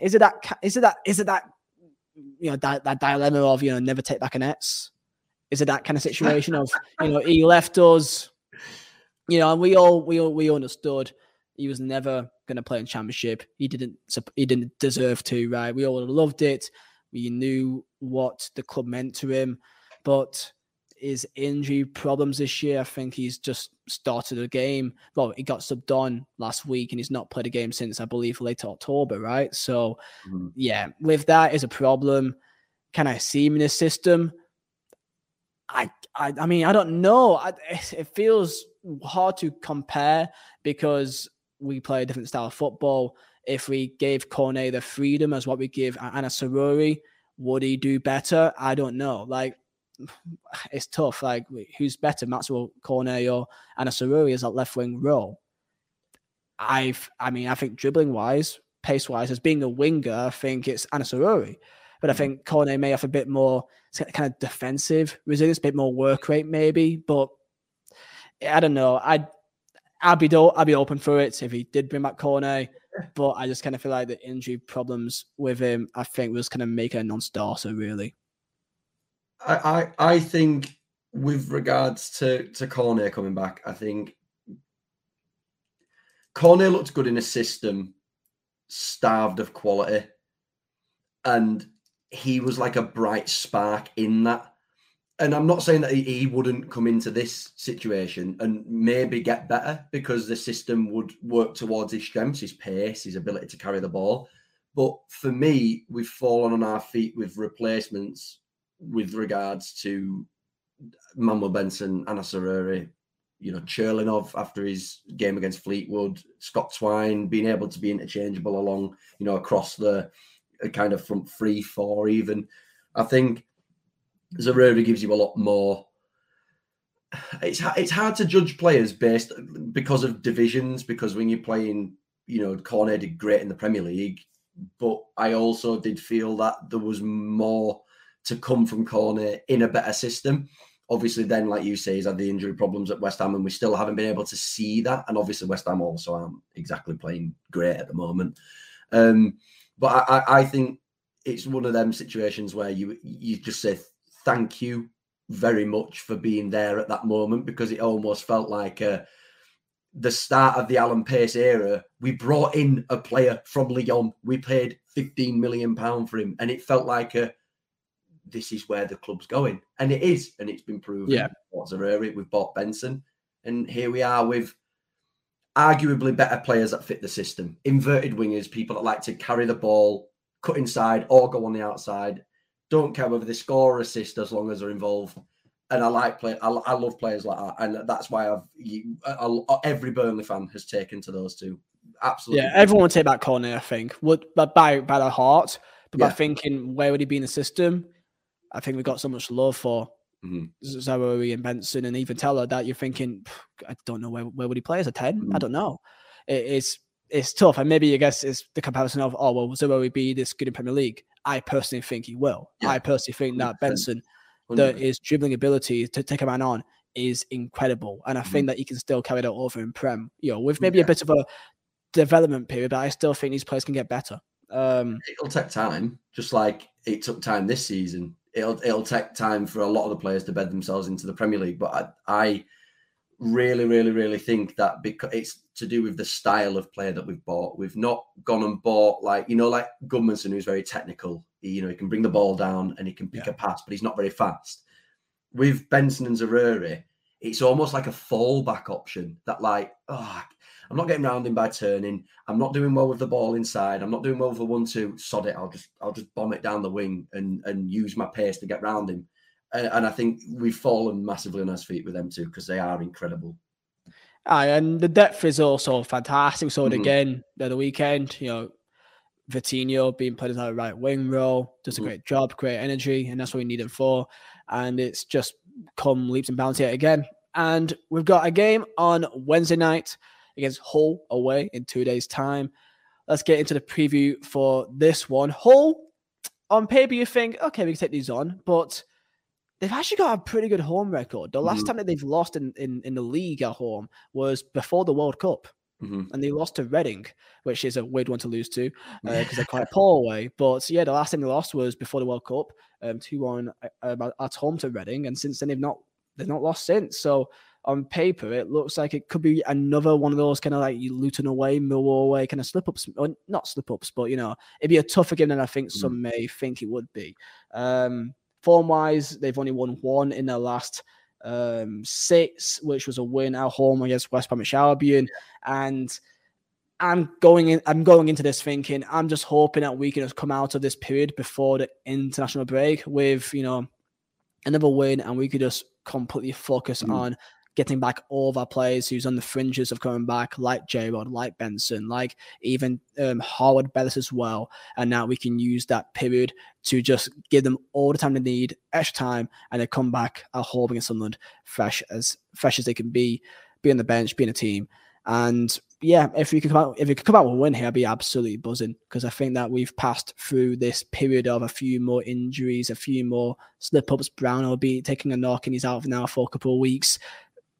is it that? Is it that? Is it that? You know, that, that dilemma of you know never take back an X? Is it that kind of situation of you know he left us, you know, and we all we all we understood he was never going to play in championship. He didn't he didn't deserve to, right? We all loved it. We knew what the club meant to him, but his injury problems this year. I think he's just started a game. Well, he got subbed on last week and he's not played a game since I believe late October, right? So, mm-hmm. yeah, with that is a problem. Can I see him in the system? I, I, I mean, I don't know. I, it feels hard to compare because we play a different style of football. If we gave Cornet the freedom as what we give Anass Zaroury, would he do better? I don't know. Like it's tough. Like, who's better, Maxwell Cornet or Anass Zaroury as that left wing role? I've, I mean, I think dribbling wise, pace wise, as being a winger, I think it's Anass Zaroury. But I mm. think Cornet may have a bit more kind of defensive resilience, a bit more work rate, maybe. But I don't know. I'd, I'd be, do- I'd be open for it if he did bring back Cornet. But I just kind of feel like the injury problems with him, I think, was kind of make a non-starter, really. I, I, I think with regards to to Cornet coming back, I think Cornet looked good in a system starved of quality, and he was like a bright spark in that. and I'm not saying that he, he, wouldn't come into this situation and maybe get better because the system would work towards his strengths, his pace, his ability to carry the ball. But for me, we've fallen on our feet with replacements with regards to Manuel Benson, Anass Zaroury, you know, Churlinov after his game against Fleetwood, Scott Twine being able to be interchangeable along, you know, across the uh, kind of front three, four even. I think Zaroury gives you a lot more. It's it's hard to judge players based because of divisions. Because when you're playing, you know, Cornet did great in the Premier League, but I also did feel that there was more to come from Cornet in a better system. Obviously, then, like you say, he's had the injury problems at West Ham, and we still haven't been able to see that. And obviously, West Ham also aren't exactly playing great at the moment. Um, but I, I think it's one of them situations where you you just say thank you very much for being there at that moment because it almost felt like uh, the start of the Alan Pace era. We brought in a player from Lyon. We paid 15 million pound for him, and it felt like a this is where the club's going, and it is, and it's been proven. Yeah, we've bought Benson, and here we are with arguably better players that fit the system. Inverted wingers, people that like to carry the ball, cut inside, or go on the outside, don't care whether they score or assist as long as they're involved. And I like play. I, I love players like that, and that's why I've you, I, every Burnley fan has taken to those two. Absolutely, yeah. Everyone would take that corner. I think would, but by by the heart, but yeah. by thinking where would he be in the system? I think we've got so much love for mm-hmm. and Benson and even Tella that you're thinking, I don't know where where would he play as a 10 mm-hmm. I don't know. It, it's it's tough, and maybe I guess it's the comparison of oh well, Zaroury be this good in Premier League? I personally think he will. Yeah. I personally think that Benson, that his dribbling ability to take a man on is incredible. And I mm-hmm. think that he can still carry that over in Prem, you know, with maybe yeah. a bit of a development period, but I still think these players can get better. Um, it'll take time, just like it took time this season. It'll it'll take time for a lot of the players to bed themselves into the Premier League. But I, I really, really, really think that because it's to do with the style of player that we've bought. We've not gone and bought like you know, like Gudmundsson, who's very technical. He, you know, he can bring the ball down and he can pick yeah. a pass, but he's not very fast. With Benson and Zaroury, it's almost like a fallback option that, like, oh, I'm not getting round him by turning. I'm not doing well with the ball inside. I'm not doing well with the one-two. Sod it. I'll just I'll just bomb it down the wing and and use my pace to get round him. And, and I think we've fallen massively on our feet with them too because they are incredible. Aye, and the depth is also fantastic. So mm-hmm. again, the other weekend, you know, Vitinho being put in that right wing role does a mm-hmm. great job, great energy, and that's what we need him for. And it's just come leaps and bounds yet again. And we've got a game on Wednesday night against Hull away in two days' time. Let's get into the preview for this one. Hull, on paper, you think, okay, we can take these on, but they've actually got a pretty good home record. The last mm-hmm. time that they've lost in, in, in the league at home was before the World Cup. Mm-hmm. And they lost to Reading, which is a weird one to lose to because uh, they're quite poor away. But yeah, the last time they lost was before the World Cup, um, two one uh, at home to Reading, and since then they've not they've not lost since. So on paper, it looks like it could be another one of those kind of like Luton away, Millwall away kind of slip ups, or not slip ups, but you know, it'd be a tougher game than I think mm-hmm. some may think it would be. Um, Form wise, they've only won one in their last um, six, which was a win at home against West Bromwich Albion. And I'm going in. I'm going into this thinking I'm just hoping that we can just come out of this period before the international break with you know another win, and we could just completely focus mm. on getting back all of our players who's on the fringes of coming back, like J Rod, like Benson, like even um, Harwood Bellis as well. And now we can use that period to just give them all the time they need, extra time, and they come back at home against Sunderland fresh as fresh as they can be, be on the bench, be in a team. And yeah, if we could come out, if we could come out with a win here, I'd be absolutely buzzing because I think that we've passed through this period of a few more injuries, a few more slip ups. Brown will be taking a knock and he's out now for a couple of weeks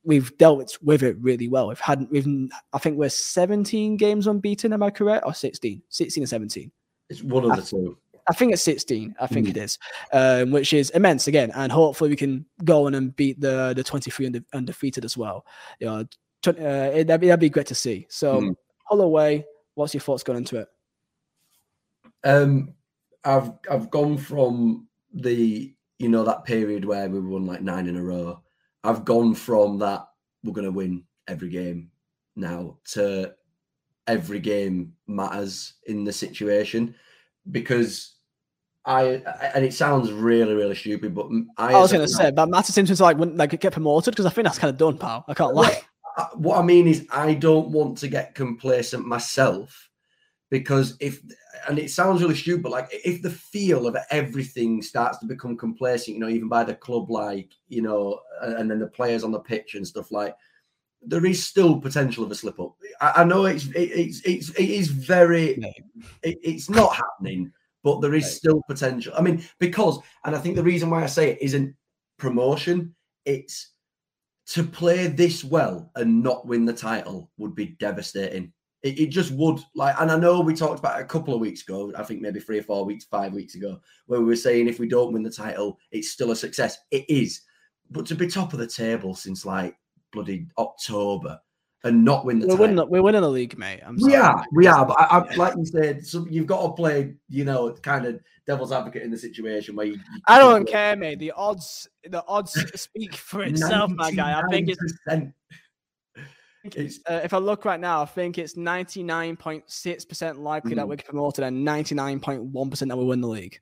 we've dealt with it really well. We've had we've I think we're 17 games unbeaten. Am I correct? Or 16, 16 or 17? It's one of I, the two. I think it's 16. I think mm. it is, um, which is immense again. And hopefully we can go on and beat the the 23 unde- undefeated as well. You know, uh, it, that'd, be, that'd be great to see. So, mm. Holloway, what's your thoughts going into it? Um, I've I've gone from the you know, that period where we won like nine in a row. I've gone from that we're going to win every game now to every game matters in the situation because I and it sounds really really stupid, but I, I was going to say that matters seems to like wouldn't like get promoted because I think that's kind of done, pal. I can't lie. What I mean is, I don't want to get complacent myself because if and it sounds really stupid, but like if the feel of everything starts to become complacent, you know, even by the club, like you know, and then the players on the pitch and stuff like there is still potential of a slip up. I, I know it's it, it's it's it is very it, it's not happening, but there is still potential. I mean, because and I think the reason why I say it isn't promotion, it's to play this well and not win the title would be devastating. It, it, just would like, and I know we talked about it a couple of weeks ago. I think maybe three or four weeks, five weeks ago, where we were saying if we don't win the title, it's still a success. It is, but to be top of the table since like bloody October and not win the we're title. Winning, we're winning the league, mate. I'm we are, we are. But I, I, like you said, so you've got to play, you know, kind of devil's advocate in the situation where you. you I don't care, mate. The odds, the odds speak for itself, my guy. I think it's. Uh, if I look right now, I think it's 99.6% likely mm. that we get promoted and 99.1% that we win the league.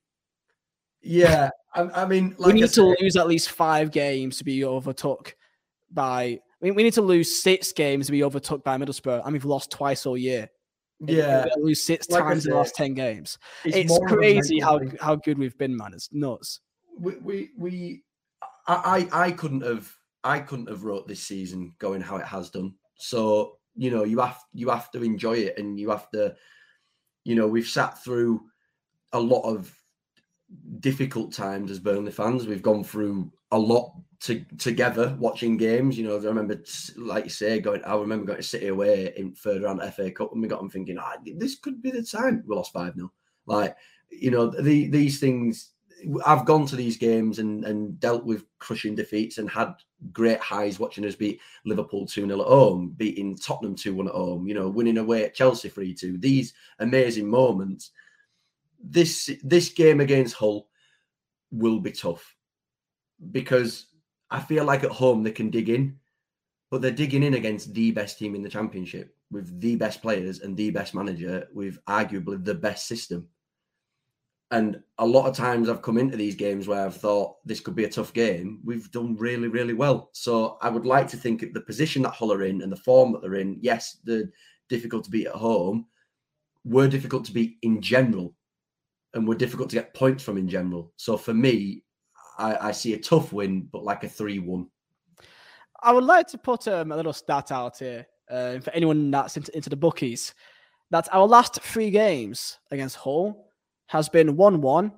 Yeah. I, I mean, like we need to lose at least five games to be overtook by. I mean, we need to lose six games to be overtook by Middlesbrough, and we've lost twice all year. Yeah, we lose six like times in the last ten games. It's, it's crazy how how good we've been, man. It's nuts. We we, we I, I I couldn't have I couldn't have wrote this season going how it has done. So you know you have you have to enjoy it, and you have to, you know, we've sat through a lot of difficult times as Burnley fans. We've gone through a lot to, together watching games. You know, I remember, like you say, going. I remember going to City away in third round FA Cup, and we got them thinking, ah, this could be the time. We lost five 0 Like, you know, the, these things. I've gone to these games and and dealt with crushing defeats and had great highs watching us beat Liverpool 2 0 at home, beating Tottenham 2 1 at home, you know, winning away at Chelsea 3 2. These amazing moments. This this game against Hull will be tough because I feel like at home they can dig in, but they're digging in against the best team in the championship with the best players and the best manager with arguably the best system. And a lot of times I've come into these games where I've thought this could be a tough game. We've done really, really well. So I would like to think the position that Hull are in and the form that they're in, yes, they're difficult to beat at home. We're difficult to beat in general. And we're difficult to get points from in general. So for me, I, I see a tough win, but like a 3 1. I would like to put um, a little stat out here uh, for anyone that's into, into the bookies that our last three games against Hull has been 1 1,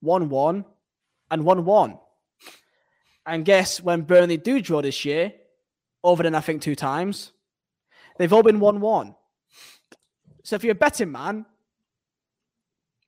1 1, and 1 1. And guess when Burnley do draw this year, over than I think two times, they've all been 1 1. So if you're a betting man,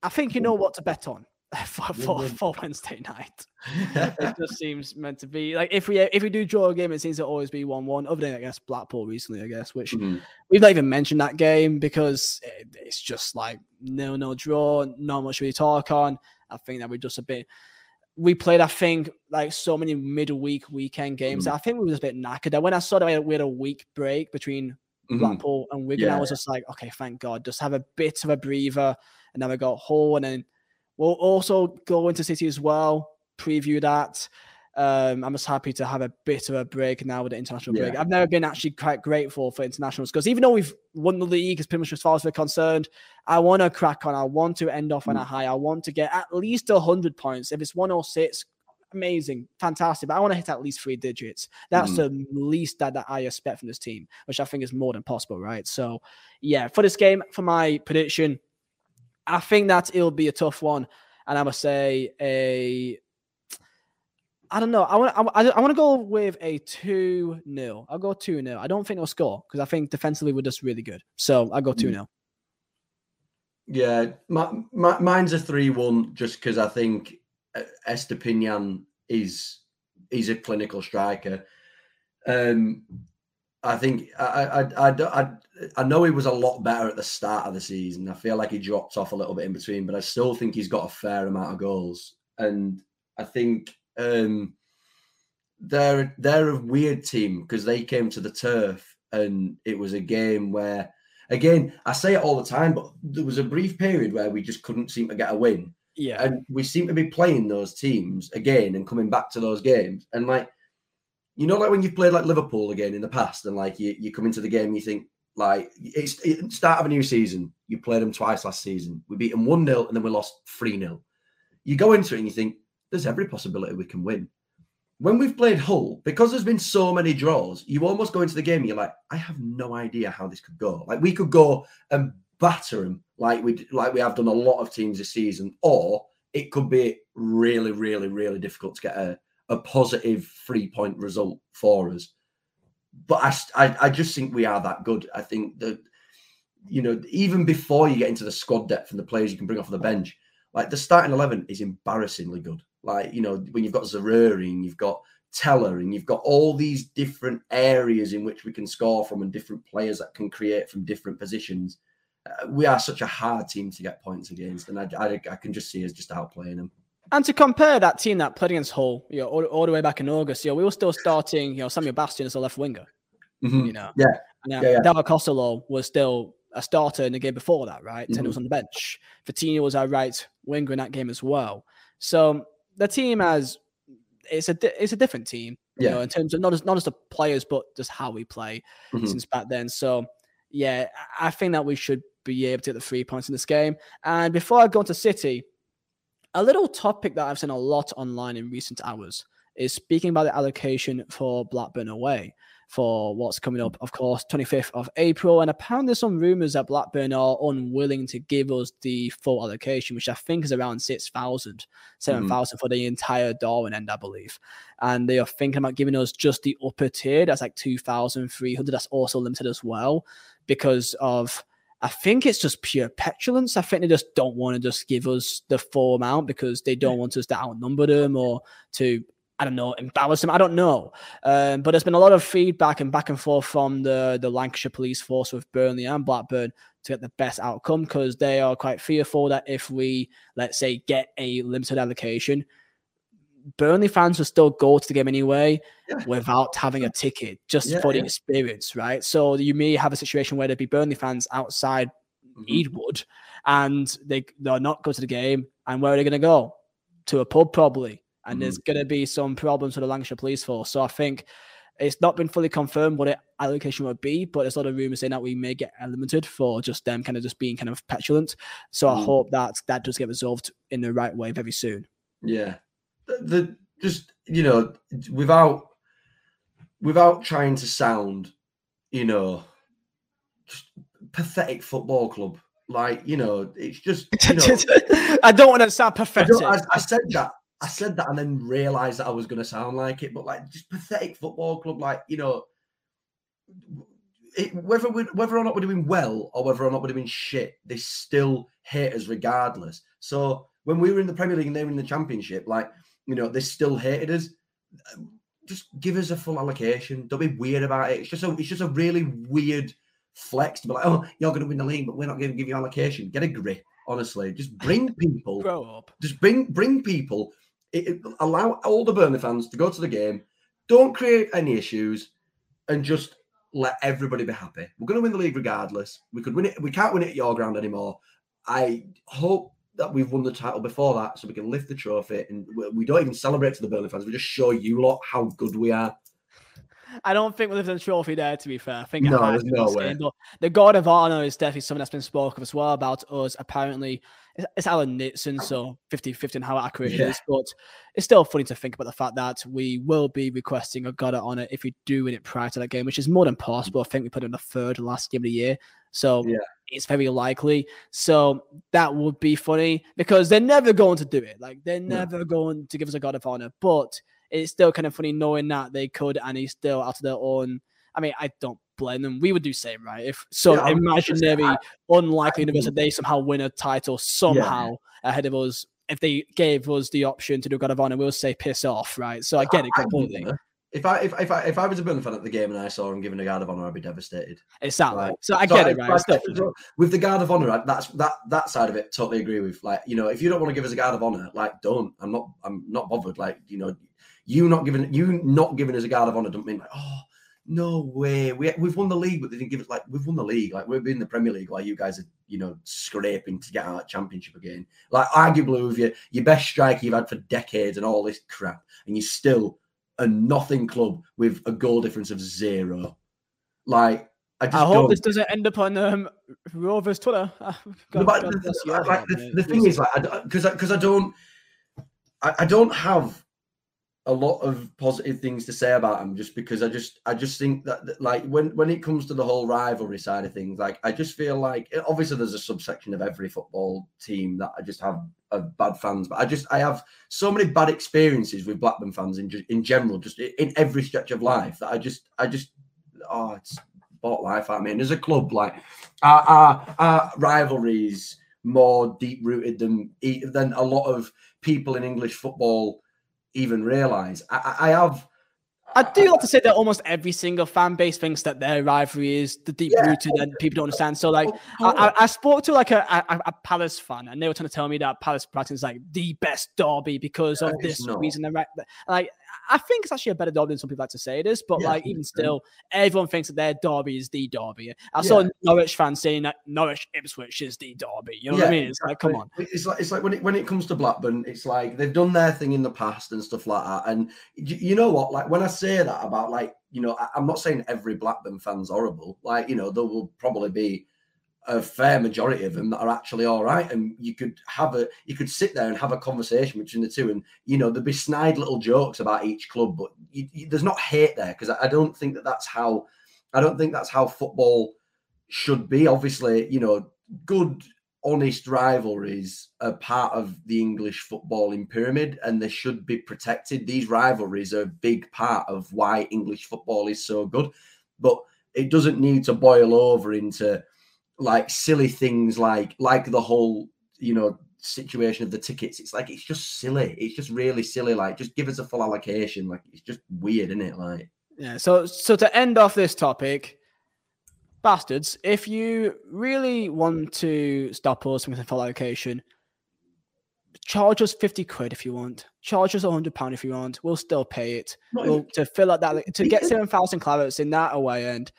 I think you know what to bet on. for, for, for Wednesday night. it just seems meant to be like if we if we do draw a game, it seems to always be one one. Other than I guess Blackpool recently, I guess, which mm-hmm. we've not even mentioned that game because it, it's just like no no draw, not much really talk on. I think that we're just a bit. We played, I think, like so many midweek weekend games. Mm-hmm. I think we was a bit knackered. When I saw that we had a week break between mm-hmm. Blackpool and Wigan, yeah. I was just like, okay, thank God, just have a bit of a breather. And then we got Hull, and then We'll also go into City as well, preview that. Um, I'm just happy to have a bit of a break now with the international break. Yeah. I've never been actually quite grateful for internationals because even though we've won the league, as pretty much as far as we're concerned, I want to crack on. I want to end off mm. on a high. I want to get at least 100 points. If it's 106, amazing, fantastic. But I want to hit at least three digits. That's mm. the least that, that I expect from this team, which I think is more than possible, right? So, yeah, for this game, for my prediction, I think that it'll be a tough one, and I must say a. I don't know. I want. I, I want to go with a two 0 I'll go two 0 I don't think they'll score because I think defensively we're just really good. So I'll go two 0 Yeah, my, my, mine's a three one just because I think uh, Estupiñán is he's a clinical striker. Um, I think I, I, I, don't I, I know he was a lot better at the start of the season. I feel like he dropped off a little bit in between, but I still think he's got a fair amount of goals. And I think um, they're they're a weird team because they came to the turf and it was a game where again I say it all the time, but there was a brief period where we just couldn't seem to get a win. Yeah. And we seem to be playing those teams again and coming back to those games. And like, you know, like when you've played like Liverpool again in the past, and like you, you come into the game you think, like, it's, it's start of a new season. You played them twice last season. We beat them 1 0 and then we lost 3 0. You go into it and you think, there's every possibility we can win. When we've played Hull, because there's been so many draws, you almost go into the game and you're like, I have no idea how this could go. Like we could go and batter them like we like we have done a lot of teams this season, or it could be really, really, really difficult to get a, a positive three point result for us. But I, I, I just think we are that good. I think that you know even before you get into the squad depth and the players you can bring off the bench, like the starting eleven is embarrassingly good. Like, you know, when you've got Zaroury and you've got Tella and you've got all these different areas in which we can score from and different players that can create from different positions. Uh, we are such a hard team to get points against, and I, I, I, can just see us just outplaying them. And to compare that team that played against Hull, you know, all, all the way back in August, you know, we were still starting, you know, Samuel Bastien as a left winger. Mm-hmm. You know, yeah, now, yeah, yeah. Dara Costelloe was still a starter in the game before that, right? Mm-hmm. And was on the bench. Vitinho was our right winger in that game as well. So the team has it's a it's a different team, you know, in terms of not as not as the players, but just how we play mm-hmm. since back then. So yeah, I think that we should be able to get the three points in this game. And before I go into City, a little topic that I've seen a lot online in recent hours is speaking about the allocation for Blackburn away for what's coming up, of course, 25th of April. And apparently, there's some rumors that Blackburn are unwilling to give us the full allocation, which I think is around 6,000, 7,000 mm-hmm. for the entire Darwen end, I believe. And they are thinking about giving us just the upper tier. That's like 2,300. That's also limited as well because of. I think it's just pure petulance. I think they just don't want to just give us the full amount because they don't want us to outnumber them or to I don't know, embarrass them. I don't know. Um, but there's been a lot of feedback and back and forth from the, the Lancashire police force with Burnley and Blackburn to get the best outcome because they are quite fearful that if we, let's say, get a limited allocation, Burnley fans will still go to the game anyway yeah. without having a ticket just yeah, for the yeah. experience, right? So you may have a situation where there'd be Burnley fans outside mm-hmm. Ewood and they, they'll not go to the game. And where are they going to go? To a pub, probably and mm there's going to be some problems with the Lancashire Police Force. So I think it's not been fully confirmed what it allocation would be, but there's a lot of rumors saying that we may get limited for just them kind of just being kind of petulant. So mm I hope that that does get resolved in the right way very soon. Yeah, the, just you know without without trying to sound, you know, pathetic football club. Like you know, it's just. You know, I don't want to sound pathetic. I, I, I said that I said that and then realized that I was going to sound like it, but like just pathetic football club, like you know, it, whether we, whether or not we're doing well or whether or not we're doing shit, they still hate us regardless. So when we were in the Premier League and they were in the Championship, like you know, they still hated us. Just give us a full allocation. Don't be weird about it. It's just a it's just a really weird flex to be like, oh, you're going to win the league, but we're not going to give you allocation. Get a grip honestly. Just bring people. Grow up. Just bring bring people it, allow all the Burnley fans to go to the game. Don't create any issues, and just let everybody be happy. We're going to win the league regardless. We could win it. We can't win it at your ground anymore. I hope that we've won the title before that, so we can lift the trophy. And we don't even celebrate to the Burnley fans. We just show you lot how good we are. I don't think we're lifting the trophy there, to be fair. I think no, there's no way. Game, but the guard of honor is definitely something that's been spoken of as well about us apparently it's Alan Nitson, so 50 50 and how accurate yeah. it is. But it's still funny to think about the fact that we will be requesting a guard of honor if we do win it prior to that game, which is more than possible. I think we put it in the third last game of the year. So yeah. it's very likely. So that would be funny because they're never going to do it. Like they're never yeah. going to give us a guard of honor. But it's still kind of funny knowing that they could and he's still out of their own. I mean, I don't blame them. We would do same, right? If so, yeah, imaginary, I, unlikely universe that they somehow win a title somehow yeah. ahead of us. If they gave us the option to do guard of honor, we'll say piss off, right? So I get it completely. I If I if, if I if I was a Burnley fan at the game and I saw him giving a guard of honor, I'd be devastated. Exactly. Like, so I get so it, I, right? I, with the guard of honor, that's that that side of it. Totally agree with. Like, you know, if you don't want to give us a guard of honor, like, don't. I'm not. I'm not bothered. Like, you know, you not giving you not giving us a guard of honor don't mean like, oh, no way. We we've won the league, but they didn't give us like we've won the league. Like we've been in the Premier League, like you guys are, you know, scraping to get out of Championship again. Like arguably with your your best striker you've had for decades and all this crap, and you're still a nothing club with a goal difference of zero. Like I, I hope don't... this doesn't end up on um, Rovers Twitter. God, no, God, the, like, the, the thing is, like, because because I, I, don't, I, I don't have a lot of positive things to say about him just because I just I just think that, like when when it comes to the whole rivalry side of things like I just feel like eh, obviously there's a subsection of every football team that I just have bad fans but I just I have so many bad experiences with Blackburn fans in in general just in every stretch of life that I just I just oh it's bought life I mean me. As a club like our, our, our rivalries more deep rooted than than a lot of people in English football even realize. I, I have. I do like to say that almost every single fan base thinks that their rivalry is the deep rooted yeah. and people don't understand. So, like, I, oh, oh. I, spoke to like a, a, a, Palace fan, and they were trying to tell me that Palace Brighton is like the best derby because of this reason. Like, I think it's actually a better derby than some people like to say it is, but yeah, like even still, everyone thinks that their derby is the derby. I yeah. saw Norwich fans saying that Norwich Ipswich is the derby. You know yeah, what I mean? It's exactly. like, come on. It's like it's like when it when it comes to Blackburn, it's like they've done their thing in the past and stuff like that. And you know what? Like when I say that about like you know, I, I'm not saying every Blackburn fan's horrible. Like you know, there will probably be a fair majority of them that are actually all right and you could have a you could sit there and have a conversation between the two and you know there'd be snide little jokes about each club but you, you, there's not hate there because I, I don't think that that's how i don't think that's how football should be. Obviously you know good honest rivalries are part of the english footballing pyramid and they should be protected. These rivalries are a big part of why english football is so good but it doesn't need to boil over into like silly things like like the whole you know situation of the tickets. It's like it's just silly. It's just really silly. Like just give us a full allocation. Like it's just weird isn't it? Like yeah so so to end off this topic bastards if you really want to stop us with a full allocation charge us 50 quid if you want. Charge us 100 pound if you want. We'll still pay it. We'll, to fill out that to get 7000 clarets in that away end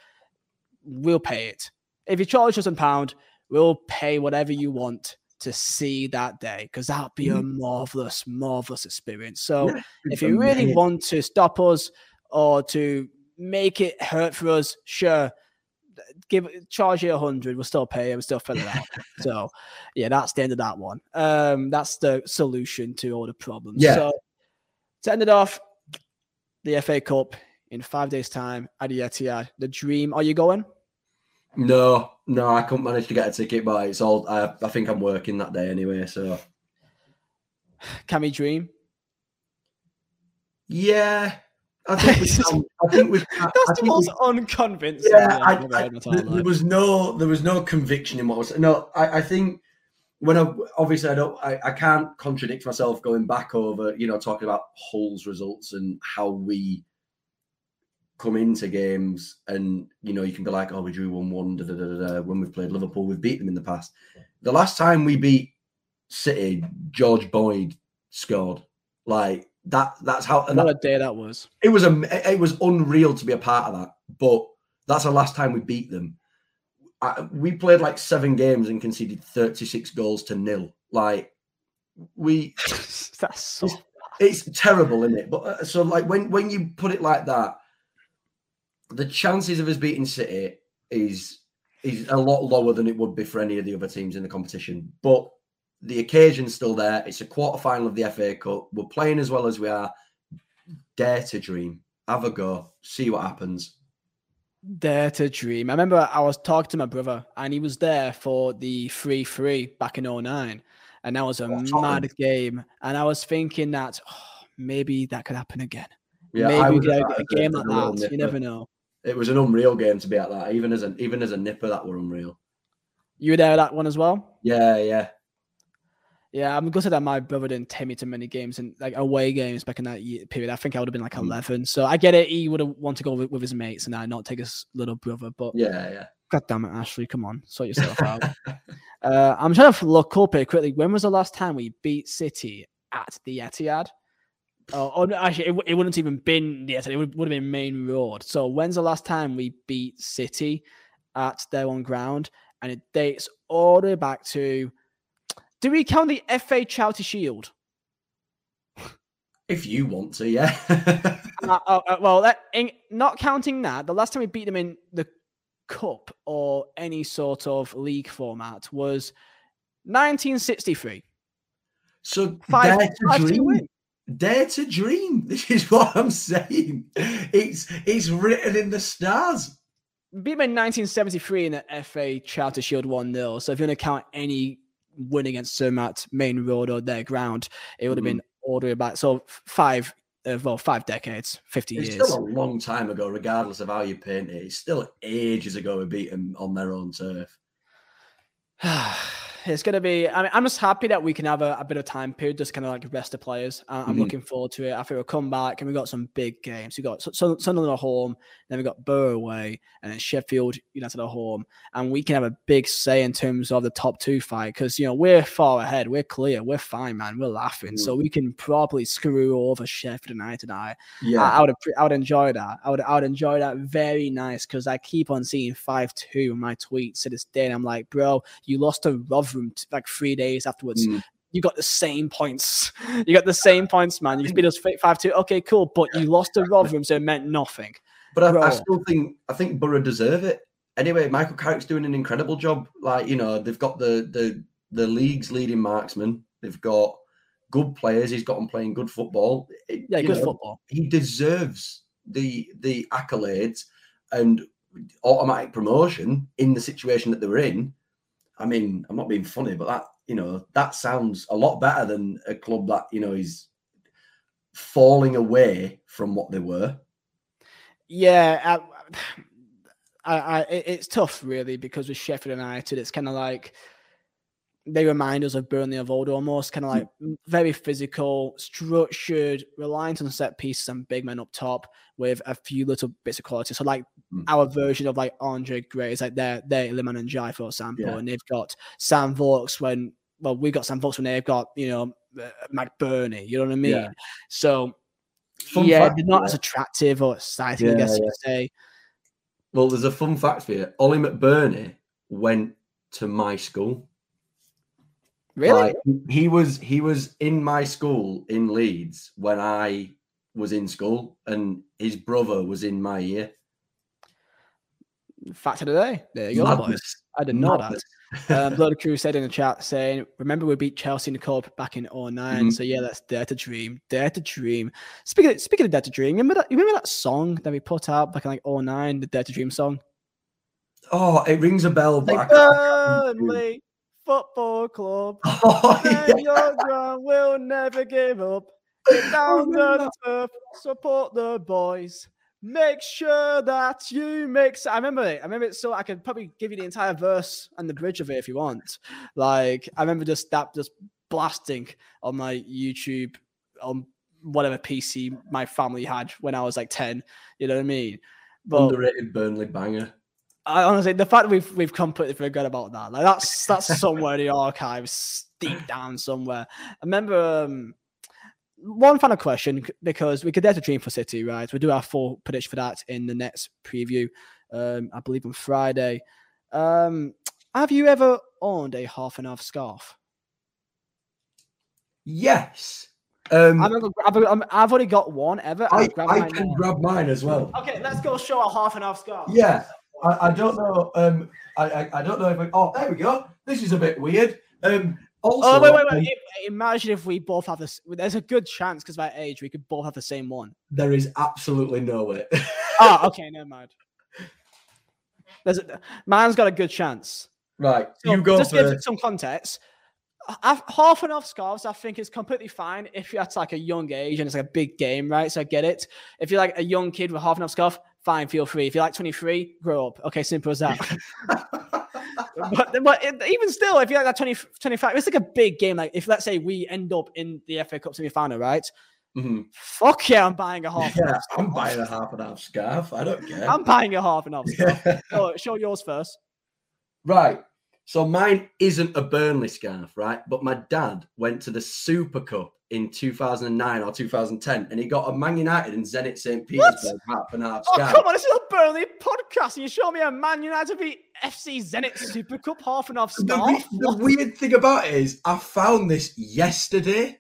we'll pay it if you charge us a pound, we'll pay whatever you want to see that day because that'll be a mm-hmm. marvelous, marvelous experience. So if you really want to stop us or to make it hurt for us, sure. Give charge you a hundred, we'll still pay, we'll still fill it out. so yeah, that's the end of that one. Um, that's the solution to all the problems. Yeah. So to end it off, the FA Cup in five days' time at the Etihad. The dream. Are you going? No, no, I couldn't manage to get a ticket, but it's all. I, I think I'm working that day anyway. So, can we dream? Yeah, I think we can. I think we. That's the most we, unconvincing. Yeah, I, I, there, there was no, there was no conviction in what was. No, I, I think when I obviously I don't, I, I can't contradict myself going back over, you know, talking about Hull's results and how we come into games and you know you can be like, oh, we drew one one. Da, da, da, when we've played Liverpool, we've beat them in the past. The last time we beat City, George Boyd scored. Like that. That's how. what that, a day that was. It was a. It was unreal to be a part of that. But that's the last time we beat them. I, we played like seven games and conceded thirty six goals to nil. Like we. that's so. It's, it's terrible, isn't it? But uh, so like when when you put it like that the chances of us beating City is is a lot lower than it would be for any of the other teams in the competition. But the occasion's still there. It's a quarter final of the FA Cup. We're playing as well as we are. Dare to dream. Have a go. See what happens. Dare to dream. I remember I was talking to my brother and he was there for the 3 3 back in 09. And that was a oh, mad game. And I was thinking that oh, maybe that could happen again. Yeah, maybe we a game like that. You never know it was an unreal game to be at that. Even as an even as a nipper, that were unreal. You were there at that one as well. Yeah, yeah, Yeah, I'm gonna say that my brother didn't take me to many games and like away games back in that year, period. I think I would have been like mm. 11. So I get it. He would have wanted to go with, with, his mates and I not take his little brother. But yeah, yeah. God damn it, Ashley, come on, sort yourself out. uh, I'm trying to look up here quickly. When was the last time we beat City at the Etihad? Oh, oh no, actually, it, it, wouldn't even been the It would, would have been Maine Road. So when's the last time we beat City at their own ground? And it dates all the way back to do we count the FA Charity Shield? If you want to, yeah. uh, uh, uh, well, that, in, not counting that, the last time we beat them in the cup or any sort of league format was 1963. So five, five dream. Dare to dream. This is what I'm saying. It's it's written in the stars. Beat them in 1973 in the FA Charity Shield 1 0. So if you want to count any win against Zermatt Maine Road or their ground, it would have mm-hmm. been all the way back. So five, uh, well, five decades, 50 it's years. It's still a long time ago, regardless of how you paint it. It's still ages ago we beat them on their own turf. it's going to be. I mean, I'm just happy that we can have a, a bit of time period, just kind of like rest the players. I, am mm-hmm. looking forward to it. I think we'll come back and we got some big games. We got Sunderland at home, then we got Borough away, and then Sheffield United at home, and we can have a big say in terms of the top two fight because you know we're far ahead, we're clear, we're fine, man, we're laughing, mm-hmm. so we can probably screw over Sheffield United. I, yeah, I, I would, I would enjoy that. I would, I would enjoy that very nice because I keep on seeing five two in my tweets to this day, and I'm like, bro, you lost to Rotherham like three days afterwards. Mm. You got the same points. You got the same points, man. You beat us five two. Okay, cool. But you lost to Rotherham, so it meant nothing. But I, I, still think I think Borough deserve it. Anyway, Michael Carrick's doing an incredible job. Like you know, they've got the the the league's leading marksman. They've got good players. He's got them playing good football. Yeah, good know, football. He deserves the the accolades and automatic promotion in the situation that they were in. I mean, I'm not being funny, but that you know that sounds a lot better than a club that you know is falling away from what they were. Yeah, I, I, I, it's tough really because with Sheffield United, it's kind of like they remind us of Burnley of old, almost kind of like very physical, structured, reliant on set pieces and big men up top with a few little bits of quality. So like mm. our version of like Andre Gray is like they're they're Iliman Ndiaye for example, yeah. and they've got Sam Vokes when well we've got Sam Vokes when they've got you know uh, McBurnie, you know what I mean? Yeah. So fun yeah, fact, they're not yeah. as attractive or exciting, I guess you could say. Well, there's a fun fact for you. Oli McBurnie went to my school. Really? Like, he was he was in my school in Leeds when I was in school, and his brother was in my year. Fact of the day. There you go, boys. I didn't know Madness. that. um, Blood Crew said in the chat saying, "Remember we beat Chelsea in the cup back in 9 mm-hmm. So yeah, that's Dare to Dream. Dare to Dream. Speaking of, speaking of Dare to Dream, remember that? Remember that song that we put out back in like 09, the Dare to Dream song? Oh, it rings a bell. Like, Burnley, Football Club. Oh, yeah. your ground will never give up. Get oh, down the turf, support the boys. Make sure that you mix. I remember it. I remember it. So I could probably give you the entire verse and the bridge of it if you want. Like I remember just that just blasting on my YouTube on whatever PC my family had when I was like ten. You know what I mean? But, Underrated Burnley banger. I honestly, the fact that we've we've completely forgot about that, like that's that's somewhere in the archives, deep down somewhere. I remember um, one final question because we could dare to dream for City, right? We do our full prediction for that in the next preview, um, I believe on Friday. Um, have you ever owned a half and half scarf? Yes. Um, I've, I've, I've, already got one ever. I, I can now. grab mine as well. Okay, let's go show a half and half scarf. Yeah. I, I don't know. Um, I, I, I don't know if. I, oh, there we go. This is a bit weird. Um, also, oh wait, wait, wait! Um, Imagine if we both have this. There's a good chance because of our age, we could both have the same one. There is absolutely no way. oh, okay, never mind. There's a, man's got a good chance. Right, so you go. Just give some context. Half and half scarves, I think, is completely fine if you're at like a young age and it's like a big game, right? So I get it. If you're like a young kid with half and half scarf, fine, feel free. If you're like 23, grow up. Okay, simple as that. but, but it, even still, if you're like that 20, 25, it's like a big game. Like if let's say we end up in the FA Cup semi final, right? Mhm. Fuck yeah, I'm buying a half. Yeah, I'm buying a half and half scarf. I don't care. I'm buying a half and half. scarf. Yeah. Oh, show yours first. Right. So mine isn't a Burnley scarf, right? But my dad went to the Super Cup in 2009 or 2010 and he got a Man United and Zenit St. Petersburg half and half Oh scarf. come on, this is a Burnley podcast. And you show me a Man United v FC Zenit Super Cup half and half The, scarf. re- the weird thing about it is I found this yesterday.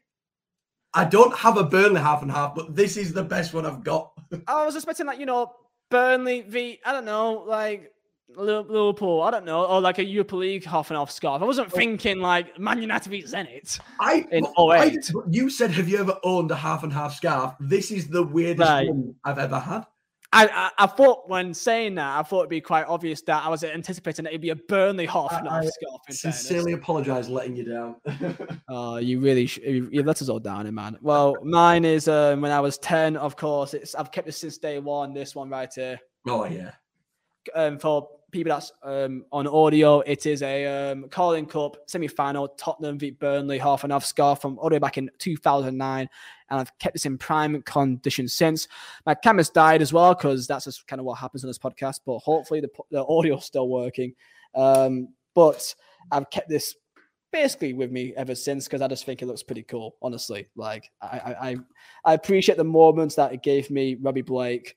I don't have a Burnley half and half, but this is the best one I've got. I was expecting like you know Burnley v I don't know like Liverpool. I don't know or like a Europa League half and half scarf. I wasn't thinking like Man United v Zenit. I, In but I 08. did- but you said, Have you ever owned a half and half scarf? This is the weirdest Right. one I've ever had. I, I I thought when saying that I thought it'd be quite obvious that I was anticipating that it'd be a Burnley half and half scarf. Fairness. Sincerely apologize letting you down. Oh, you really sh- you, you let us all down, eh, man. Well, mine is um, when I was ten. Of course, it's I've kept it since day one. This one right here. oh, yeah. um, for people that's um, on audio, it is a um, Carling Cup semi-final. Tottenham v Burnley half and half scarf from all the way back in 2009, and I've kept this in prime condition since. My camera's died as well because that's just kind of what happens on this podcast. But hopefully the the audio's still working. Um, but I've kept this basically with me ever since because I just think it looks pretty cool. Honestly, like I I, I appreciate the moments that it gave me. Robbie Blake,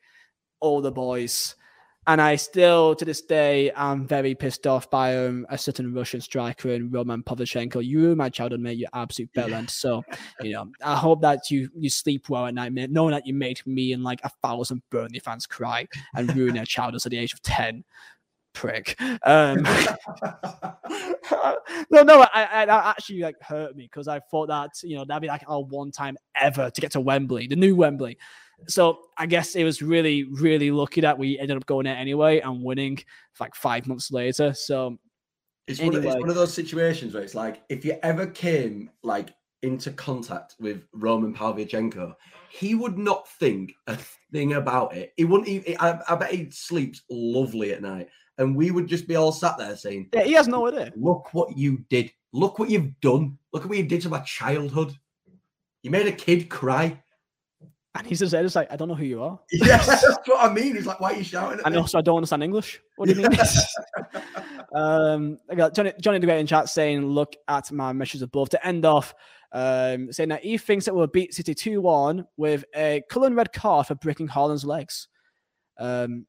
all the boys. And I still, to this day, am very pissed off by um, a certain Russian striker in Roman Pavlyuchenko. You were my childhood mate, you absolute bellend. So, you know, I hope that you you sleep well at night, mate, knowing that you made me and like a thousand Burnley fans cry and ruin their childhoods at the age of 10. Prick. Um, no, no, I, I, that actually like hurt me because I thought that you know that'd be like our one time ever to get to Wembley, the new Wembley. So I guess it was really, really lucky that we ended up going there anyway and winning like five months later. So It's, one of, it's one of those situations where it's like if you ever came like into contact with Roman Pavlyuchenko, he would not think a thing about it. He wouldn't. Even, I, I bet he sleeps lovely at night, and we would just be all sat there saying, yeah, he has no idea. "Look what you did! Look what you've done! Look at what you did to my childhood! You made a kid cry." And he's just there, just like, I don't know who you are. Yeah, that's what I mean. He's like, "Why are you shouting at And me?" also, I don't understand English. What do you mean? um, I got Johnny, Johnny the Great in chat saying, look at my messages above to end off, um, saying that he thinks that we'll beat City 2 1 with a Cullen red card for breaking Haaland's legs. Um,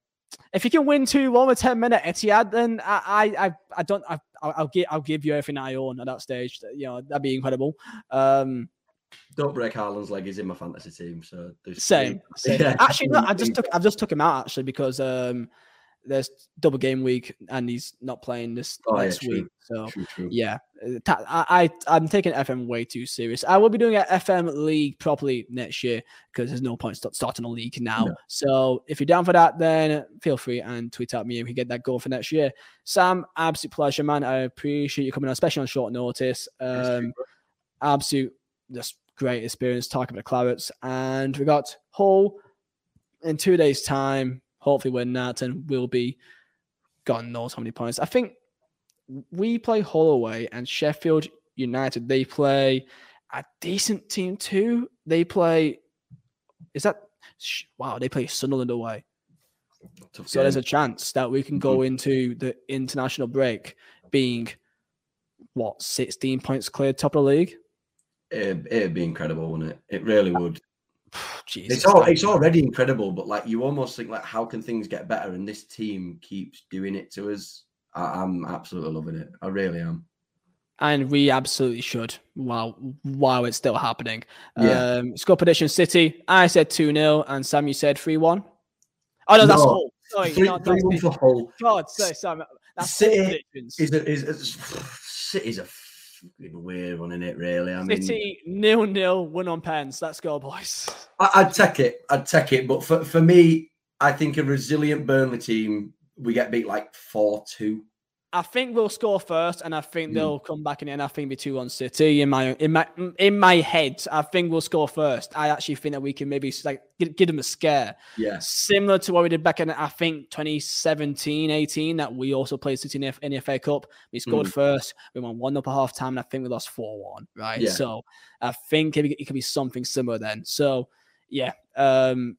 if you can win 2 1 with 10 minute Etihad, then I, I, I, I don't, I, I'll, I'll, give, I'll give you everything I own at that stage. You know, that'd be incredible. Um, Don't break Haaland's leg. He's in my fantasy team, so there's same. same. Yeah. Actually, no, I just took I've just took him out actually because um there's double game week and he's not playing this Oh, next true. week. So True, true. yeah, I, I I'm taking FM way too serious. I will be doing an FM league properly next year because there's no point start, starting a league now. No. So if you're down for that, then feel free and tweet at me and we can get that goal for next year. Sam, absolute pleasure, man. I appreciate you coming on, especially on short notice. Um, absolute just great experience talking about the Clarets. And we got Hull in two days' time. Hopefully, win that, and we'll be God knows how many points. I think we play Hull away, and Sheffield United they play a decent team too. They play. Is that wow? They play Sunderland away. Tough So there's a chance that we can go mm-hmm. into the international break being what 16 points clear top of the league. It'd, it'd be incredible, wouldn't it? It really would. Jesus, It's all, it's already incredible, but like you almost think like how can things get better? And this team keeps doing it to us. I, I'm absolutely loving it. I really am. and we absolutely should. Wow, wow, it's still happening. Yeah. Um, score prediction: City. I said two 0 and Sam, you said three one. Oh no, that's No, all. Sorry, Three, no, three that's one for Hull. God, sorry, Sam. That's City. Is a, is, is City's a fucking weird one in it. Really, I mean, City nil nil win on pens. Let's go, boys. I, I'd take it. I'd take it. But for, for me, I think a resilient Burnley team, we get beat like four two. I think we'll score first, and I think mm. they'll come back in, and I think be two one City in my in my in my head. I think we'll score first. I actually think that we can maybe like give, give them a scare. Yeah, similar to what we did back in I think 2017, 18, that we also played City in the, in the FA Cup. We scored mm. first. We won one up at half time, and I think we lost four one. Right, yeah. so I think it, it could be something similar then. So yeah, um,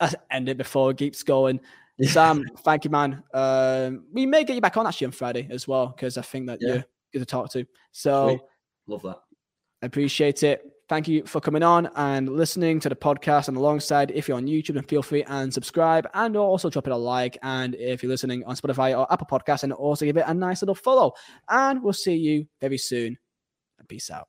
I end it before it keeps going. Sam, thank you, man. Um, we may get you back on actually on Friday as well because I think that yeah. you're good to talk to. So Sweet. love that. I appreciate it. Thank you for coming on and listening to the podcast. And alongside, if you're on YouTube, then feel free and subscribe and also drop it a like. And if you're listening on Spotify or Apple Podcasts, and also give it a nice little follow. And we'll see you very soon. Peace out.